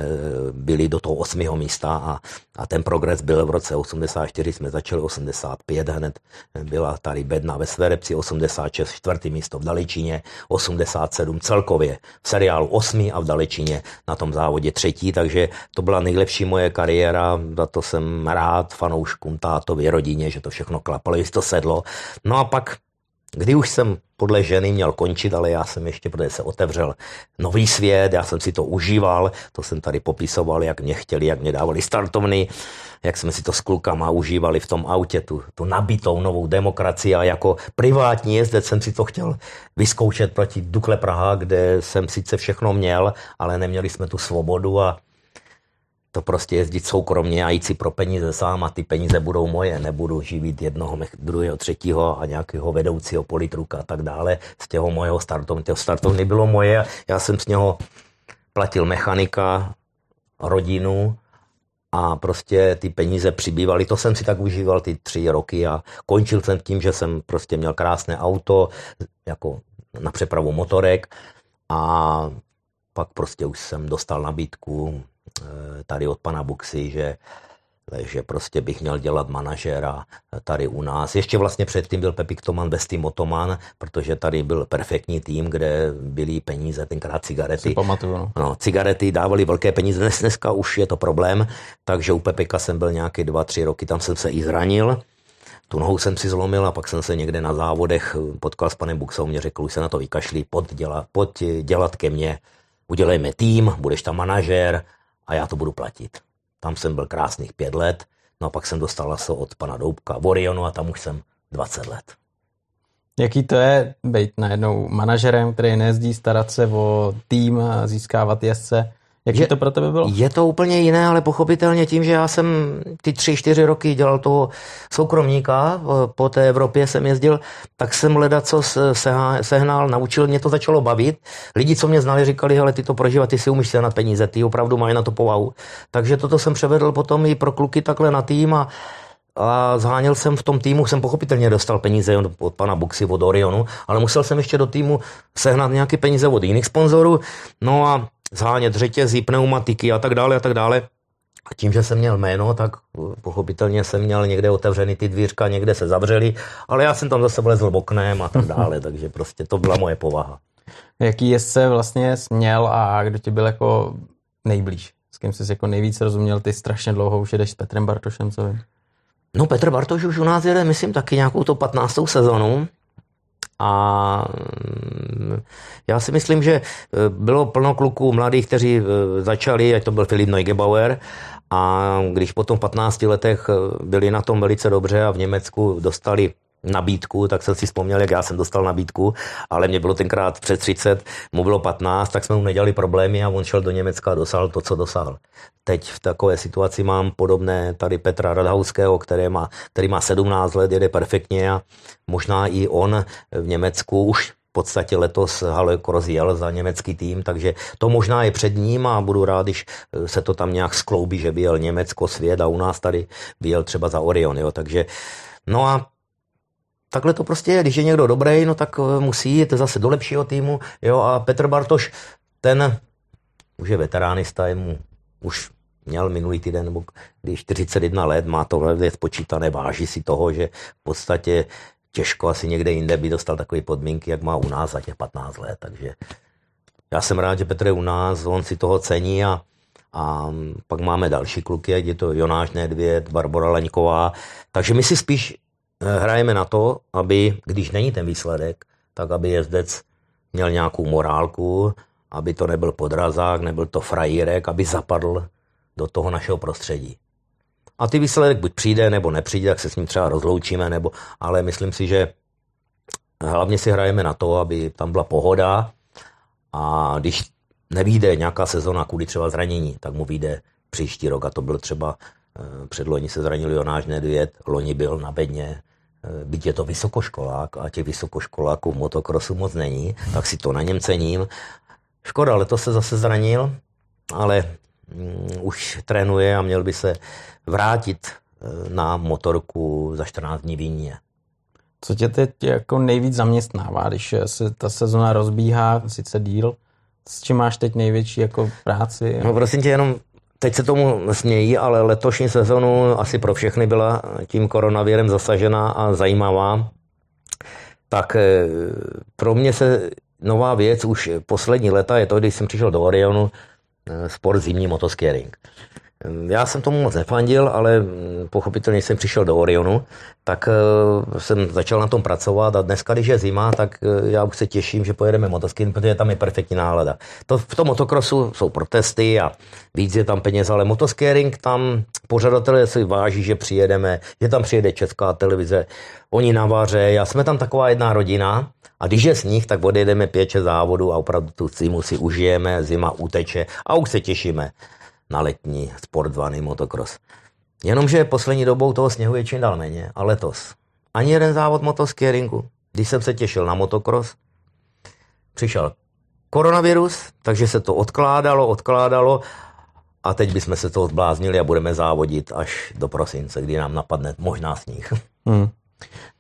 byli do toho osmého místa a, a ten progres byl v roce 84, jsme začali 85 hned, byla tady bedna ve Sverepci, 86 čtvrtý místo v Daličině, 87 celkově v seriálu 8 a v Daličině na tom závodě třetí, takže to byla nejlepší moje kariéra, za to jsem rád fanouškům, tátovi, rodině, že to všechno klapalo, že to sedlo. No a pak, kdy už jsem podle ženy měl končit, ale já jsem ještě, protože se otevřel nový svět, já jsem si to užíval, to jsem tady popisoval, jak mě chtěli, jak mě dávali startovny, jak jsme si to s klukama užívali v tom autě, tu, tu nabitou novou demokracii a jako privátní jezdec jsem si to chtěl vyzkoušet proti Dukle Praha, kde jsem sice všechno měl, ale neměli jsme tu svobodu a to prostě jezdit soukromně a jít si pro peníze sám a ty peníze budou moje, nebudu živit jednoho, druhého, třetího a nějakého vedoucího politruka a tak dále. Z těho mojeho startovny, těho startovny bylo moje, já jsem z něho platil mechanika, rodinu a prostě ty peníze přibývaly. To jsem si tak užíval ty tři roky a končil jsem tím, že jsem prostě měl krásné auto jako na přepravu motorek a pak prostě už jsem dostal nabídku tady od pana Buxy, že takže prostě bych měl dělat manažera tady u nás. Ještě vlastně předtím byl Pepik Toman bez tým Otoman, protože tady byl perfektní tým, kde byly peníze, tenkrát cigarety. pamatuju, no. no. cigarety dávali velké peníze, dnes, dneska už je to problém, takže u Pepika jsem byl nějaký dva, tři roky, tam jsem se i zranil. Tu nohu jsem si zlomil a pak jsem se někde na závodech potkal s panem Buxou, mě řekl, už se na to vykašlí, pojď dělat, pojď dělat ke mně, udělejme tým, budeš tam manažer a já to budu platit. Tam jsem byl krásných pět let, no a pak jsem dostal laso od pana Doubka v Orionu a tam už jsem 20 let. Jaký to je být najednou manažerem, který nejezdí starat se o tým, získávat jezdce? Jak je, to pro tebe bylo? Je to úplně jiné, ale pochopitelně tím, že já jsem ty tři, čtyři roky dělal toho soukromníka, po té Evropě jsem jezdil, tak jsem hledat, co sehnal, naučil, mě to začalo bavit. Lidi, co mě znali, říkali, ale ty to prožívat, ty si umíš na peníze, ty opravdu mají na to povahu. Takže toto jsem převedl potom i pro kluky takhle na tým a a zháněl jsem v tom týmu, jsem pochopitelně dostal peníze od pana Buxy, od Orionu, ale musel jsem ještě do týmu sehnat nějaké peníze od jiných sponzorů. No a zhánět řetězí, pneumatiky a tak dále a tak dále. A tím, že jsem měl jméno, tak pochopitelně jsem měl někde otevřený ty dvířka, někde se zavřeli, ale já jsem tam zase vlezl oknem a tak dále, takže prostě to byla moje povaha. Jaký jezdce vlastně měl a kdo ti byl jako nejblíž? S kým jsi jako nejvíc rozuměl? Ty strašně dlouho už jedeš s Petrem Bartošem, co vím? No Petr Bartoš už u nás jede, myslím, taky nějakou to 15. sezonu. A mm, já si myslím, že e, bylo plno kluků mladých, kteří e, začali, ať to byl Filip Neugebauer, a když potom v 15 letech e, byli na tom velice dobře a v Německu dostali nabídku, tak jsem si vzpomněl, jak já jsem dostal nabídku, ale mě bylo tenkrát před 30, mu bylo 15, tak jsme mu nedělali problémy a on šel do Německa a dosáhl to, co dosáhl. Teď v takové situaci mám podobné tady Petra Radhauského, který má, který má 17 let, jede perfektně a možná i on v Německu už v podstatě letos Halek rozjel za německý tým, takže to možná je před ním a budu rád, když se to tam nějak skloubí, že by jel Německo, svět a u nás tady byl třeba za Orion, jo, takže no a takhle to prostě je. Když je někdo dobrý, no tak eh, musí jít zase do lepšího týmu. Jo, a Petr Bartoš, ten už je veteránista, je mu už měl minulý týden, nebo když 41 let, má to je spočítané, váží si toho, že v podstatě těžko asi někde jinde by dostal takové podmínky, jak má u nás za těch 15 let. Takže já jsem rád, že Petr je u nás, on si toho cení a, a pak máme další kluky, jak je to Jonáš Nedvěd, Barbara Leňková. Takže my si spíš hrajeme na to, aby, když není ten výsledek, tak aby jezdec měl nějakou morálku, aby to nebyl podrazák, nebyl to frajírek, aby zapadl do toho našeho prostředí. A ty výsledek buď přijde, nebo nepřijde, tak se s ním třeba rozloučíme, nebo, ale myslím si, že hlavně si hrajeme na to, aby tam byla pohoda a když nevíde nějaká sezona kvůli třeba zranění, tak mu vyjde příští rok a to byl třeba Eh, předloni se zranil Jonáš Nedvěd, loni byl na bedně, eh, byť je to vysokoškolák a těch vysokoškoláků v motokrosu moc není, tak si to na něm cením. Škoda, letos se zase zranil, ale mm, už trénuje a měl by se vrátit eh, na motorku za 14 dní víně. Co tě teď jako nejvíc zaměstnává, když se ta sezona rozbíhá, sice díl, s čím máš teď největší jako práci? No prosím tě, jenom Teď se tomu smějí, ale letošní sezonu asi pro všechny byla tím koronavirem zasažena a zajímavá. Tak eh, pro mě se nová věc už poslední leta je to, když jsem přišel do Orionu, eh, sport zimní motoskering. Já jsem tomu moc nefandil, ale mm, pochopitelně jsem přišel do Orionu, tak eh, jsem začal na tom pracovat a dneska, když je zima, tak eh, já už se těším, že pojedeme motoskin, protože tam je perfektní nálada. To, v tom motokrosu jsou protesty a víc je tam peněz, ale motoskering tam pořadatelé si váží, že přijedeme, že tam přijede česká televize, oni naváře a jsme tam taková jedna rodina, a když je sníh, tak odjedeme pět závodu a opravdu tu zimu si užijeme, zima uteče a už se těšíme na letní sport zvaný motocross. Jenomže poslední dobou toho sněhu je čím dál méně a letos. Ani jeden závod motoskeringu. Když jsem se těšil na motocross, přišel koronavirus, takže se to odkládalo, odkládalo a teď bychom se toho zbláznili a budeme závodit až do prosince, kdy nám napadne možná sníh. Hmm.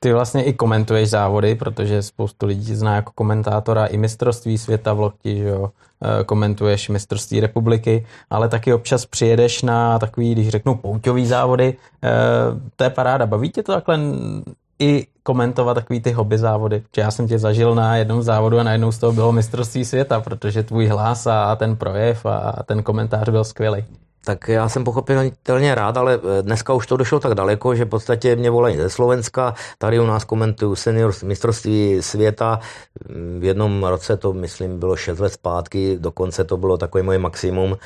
Ty vlastně i komentuješ závody, protože spoustu lidí zná jako komentátora i mistrovství světa v lokti, že jo? Eh, komentuješ mistrovství republiky, ale taky občas přijedeš na takový, když řeknu, pouťový závody. Eh, to je paráda. Baví tě to takhle i komentovat takový ty hobby závody. Že já jsem tě zažil na jednom závodu a najednou z toho bylo mistrovství světa, protože tvůj hlas a ten projev a ten komentář byl skvělý tak já jsem pochopitelně rád, ale eh, dneska už to došlo tak daleko, že v podstatě mě volají ze Slovenska, tady u nás komentuju senior mistrovství světa, v jednom roce to myslím bylo 6 let zpátky, dokonce to bylo takové moje maximum,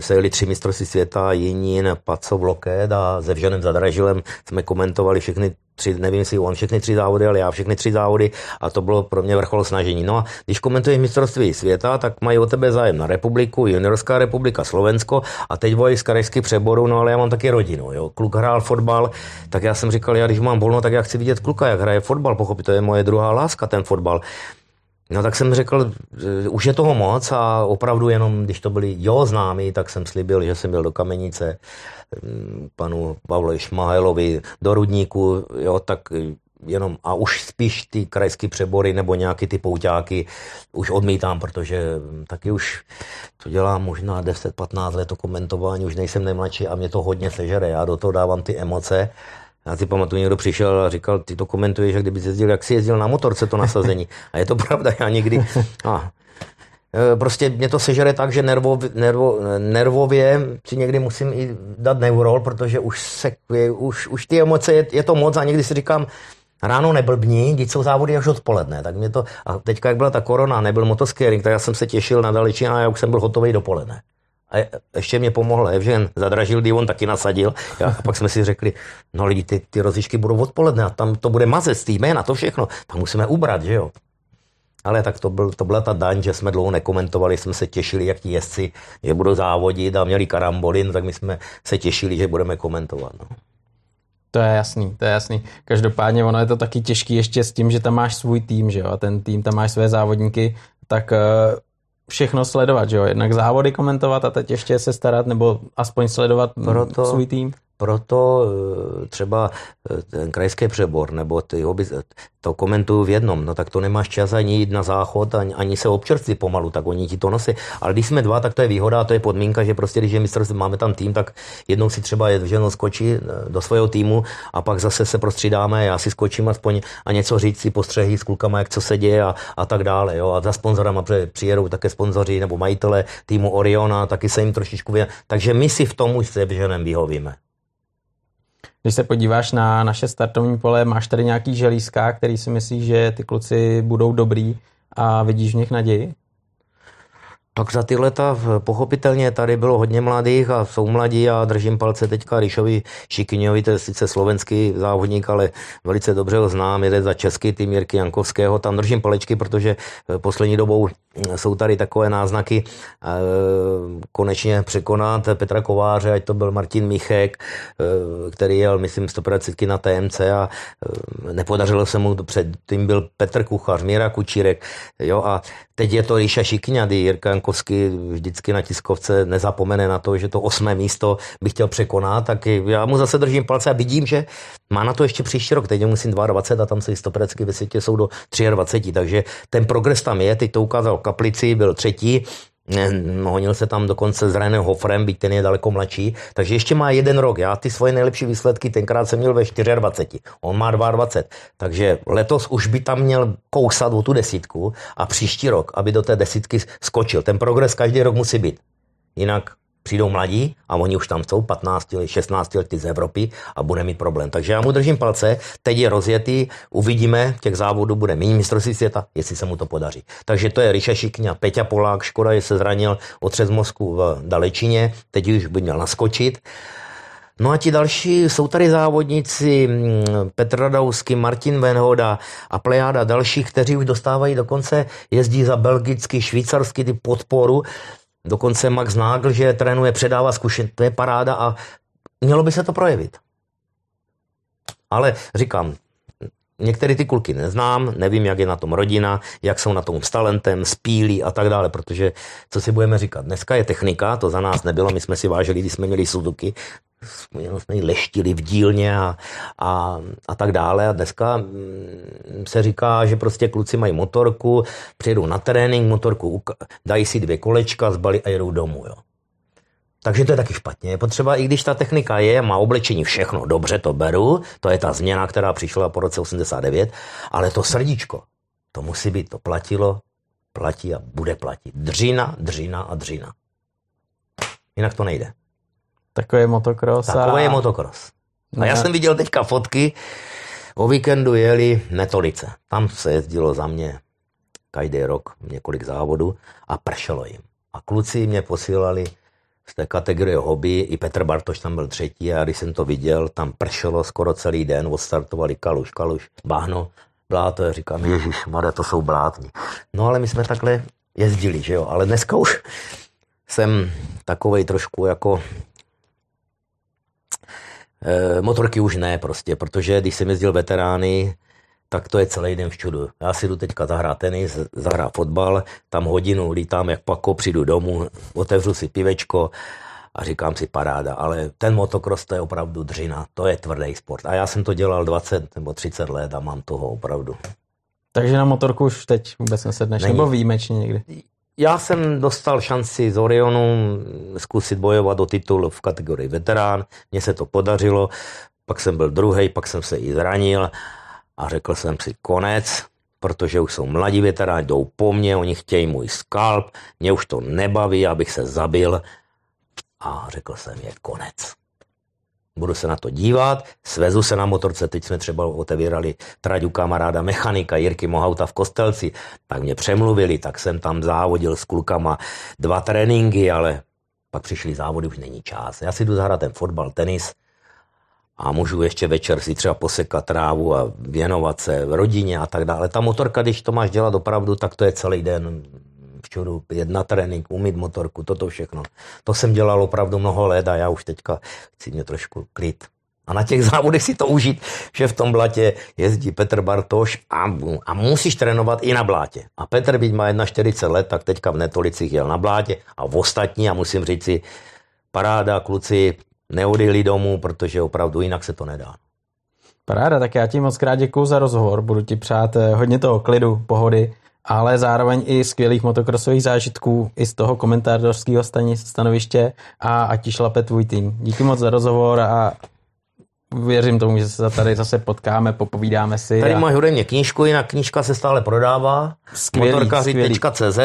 se jeli tři mistrovství světa, Jinín, Pacov, Loket a se Vženem Zadražilem jsme komentovali všechny tři, nevím, jestli on všechny tři závody, ale já všechny tři závody a to bylo pro mě vrchol snažení. No a když komentuješ mistrovství světa, tak mají o tebe zájem na republiku, juniorská republika, Slovensko a teď volají z karajských přeborů, no ale já mám taky rodinu. Jo. Kluk hrál fotbal, tak já jsem říkal, já když mám volno, tak já chci vidět kluka, jak hraje fotbal, pochopit, to je moje druhá láska, ten fotbal. No tak jsem řekl, už je toho moc a opravdu jenom, když to byli jo známí, tak jsem slibil, že jsem byl do Kamenice mm, panu Pavlovi Šmahajlovi do Rudníku, jo, tak jenom a už spíš ty krajské přebory nebo nějaký ty pouťáky už odmítám, protože taky už to dělám možná 10-15 let to komentování, už nejsem nejmladší a mě to hodně sežere, já do toho dávám ty emoce já si pamatuju, někdo přišel a říkal, ty to komentuješ, že kdyby jezdil, jak si jezdil na motorce to nasazení. A je to pravda, já někdy... A, e, prostě mě to sežere tak, že nervo, nervo, nervově si někdy musím i dát neurol, protože už, se, už, už ty emoce, je, je to moc a někdy si říkám, ráno neblbní, když jsou závody až odpoledne. Tak mě to, a teďka, jak byla ta korona, nebyl motoskering, tak já jsem se těšil na daličí a já už jsem byl hotový dopoledne. A ještě mě pomohl Evžen, zadražil, kdy on taky nasadil. A pak jsme si řekli, no lidi, ty, ty rozlišky budou odpoledne a tam to bude mazec, tý jména, to všechno. Tak musíme ubrat, že jo. Ale tak to, byl, to byla ta daň, že jsme dlouho nekomentovali, jsme se těšili, jak ti jezdci že budou závodit a měli karamboly, no tak my jsme se těšili, že budeme komentovat. No. To je jasný, to je jasný. Každopádně ono je to taky těžký ještě s tím, že tam máš svůj tým, že jo, a ten tým tam máš své závodníky, tak eh, všechno sledovat, že jo? Jednak závody komentovat a teď ještě se starat, nebo aspoň sledovat Proto, svůj tým. Proto eh, třeba eh, ten krajský přebor, nebo ty hobby, to komentuju v jednom, no tak to nemáš čas ani jít na záchod, ani, ani se občerství pomalu, tak oni ti to nosí. Ale když jsme dva, tak to je výhoda, to je podmínka, že prostě, když je mistrovství, máme tam tým, tak jednou si třeba jednou skočí eh, do svého týmu a pak zase se prostřídáme, já si skočím aspoň a něco říct si postřehy s klukama, jak co se děje a, a tak dále. Jo. A za sponzorama přijedou také sponzoři nebo majitele týmu Oriona, taky se jim trošičku věn. Takže my si v tom už se vyhovíme. Když se podíváš na naše startovní pole, máš tady nějaký želízka, který si myslíš, že ty kluci budou dobrý a vidíš v nich naději? Tak za ty leta pochopitelně tady bylo hodně mladých a jsou mladí a držím palce teďka Ríšovi Šikyňovi, to je sice slovenský závodník, ale velice dobře ho znám, jede za český tým Jirky Jankovského, tam držím palečky, protože eh, poslední dobou eh, jsou tady takové náznaky eh, konečně překonat Petra Kováře, ať to byl Martin Michek, který jel, myslím, 150 na TMC a nepodařilo se mu, předtím byl Petr Kuchař, Míra Kučírek, jo, a teď je to Ríša Šikňa, Jirka Jankovský vždycky na tiskovce nezapomene na to, že to osmé místo bych chtěl překonat, tak já mu zase držím palce a vidím, že má na to ještě příští rok. Teď musím 22 a tam se stoperecky ve světě jsou do 23, takže ten progres tam je. Teď to ukázal Kaplici, byl třetí, honil se tam dokonce s Renem Hofrem, byť ten je daleko mladší, takže ještě má jeden rok. Já ty svoje nejlepší výsledky tenkrát jsem měl ve 24, on má 22, takže letos už by tam měl kousat o tu desítku a příští rok, aby do té desítky skočil. Ten progres každý rok musí být. Jinak přijdou mladí a oni už tam jsou 15, 16 lety z Evropy a bude mít problém. Takže já mu držím palce, teď je rozjetý, uvidíme, těch závodů bude méně mistrovství světa, jestli se mu to podaří. Takže to je Ríša Šikňa, Peťa Polák, škoda, že se zranil otřes mozku v Dalečině, teď už by měl naskočit. No a ti další, jsou tady závodníci mm, Petr Radausky, Martin Venhoda a plejáda dalších, kteří už dostávají dokonce, jezdí za belgický, švýcarský ty podporu, Dokonce Max Nagel, že trénuje, předává zkušenost, to je paráda a mělo by se to projevit. Ale říkám, některé ty kulky neznám, nevím, jak je na tom rodina, jak jsou na tom s talentem, s pílí a tak dále, protože co si budeme říkat, dneska je technika, to za nás nebylo, my jsme si vážili, když jsme měli Suzuki, jsme leštili v dílně a, a, a tak dále. A dneska mm, se říká, že prostě kluci mají motorku, přijedou na trénink, motorku dají si dvě kolečka, zbalí a jedou domů. Jo. Takže to je taky špatně. Je potřeba, i když ta technika je, má oblečení všechno, dobře to beru, to je ta změna, která přišla po roce 89, ale to srdíčko, to musí být, to platilo, platí a bude platit. Dřina, dřina a dřina. Jinak to nejde. Takový je motocross. Takový a... je motocross. A já jsem viděl teďka fotky, o víkendu jeli Netolice. Tam se jezdilo za mě každý rok několik závodů a pršelo jim. A kluci mě posílali z té kategorie hobby, i Petr Bartoš tam byl třetí a když jsem to viděl, tam pršelo skoro celý den, odstartovali kaluš, kaluš, báhno, bláto, já říkám, ježiš, mada, to jsou blátní. No ale my jsme takhle jezdili, že jo, ale dneska už jsem takovej trošku jako e, motorky už ne prostě, protože když jsem jezdil veterány, tak to je celý den v čudu. Já si jdu teďka zahrát tenis, zahrát fotbal, tam hodinu lítám jak pako, přijdu domů, otevřu si pivečko a říkám si paráda, ale ten motocross to je opravdu dřina, to je tvrdý sport. A já jsem to dělal 20 nebo 30 let a mám toho opravdu. Takže na motorku už teď vůbec nesedneš, Není. nebo výjimečně někdy? Já jsem dostal šanci z Orionu zkusit bojovat o titul v kategorii veterán, mně se to podařilo, pak jsem byl druhý, pak jsem se i zranil a řekl jsem si konec, protože už jsou mladí veteráni, jdou po mně, oni chtějí můj skalp, mě už to nebaví, abych se zabil. A řekl jsem, je konec. Budu se na to dívat, svezu se na motorce, teď jsme třeba otevírali traďu kamaráda mechanika Jirky Mohauta v Kostelci, tak mě přemluvili, tak jsem tam závodil s klukama dva tréninky, ale pak přišli závody, už není čas. Já si jdu zahrát ten fotbal, tenis, a můžu ještě večer si třeba posekat trávu a věnovat se rodině a tak dále. Ta motorka, když to máš dělat opravdu, tak to je celý den včuru, jet na trénink, umít motorku, toto všechno. To jsem dělal opravdu mnoho let a já už teďka chci mě trošku klid. A na těch [LAUGHS] závodech si to užít, že v tom blatě jezdí Petr Bartoš a, a musíš trénovat i na blátě. A Petr, byť má 41 let, tak teďka v Netolicích jel na blátě a v ostatní, a musím říct si, paráda, kluci, neodjeli domů, protože opravdu jinak se to nedá. Paráda, tak já ti moc krát děkuji za rozhovor, budu ti přát eh, hodně toho klidu, pohody, ale zároveň i skvělých motokrosových zážitků i z toho komentátorského stanoviště a ať ti šlape tvůj tým. Díky moc za rozhovor a věřím tomu, že se tady zase potkáme, popovídáme si. Tady a... máš mě knížku, jinak knížka se stále prodává. Motorkaři.cz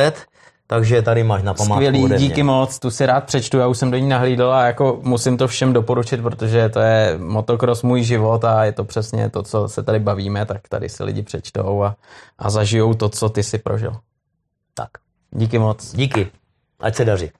takže tady máš na památku Skvělý, díky moc, tu si rád přečtu, já už jsem do ní nahlídl a jako musím to všem doporučit, protože to je motocross můj život a je to přesně to, co se tady bavíme, tak tady si lidi přečtou a, a zažijou to, co ty si prožil. Tak. Díky moc. Díky. Ať se daří.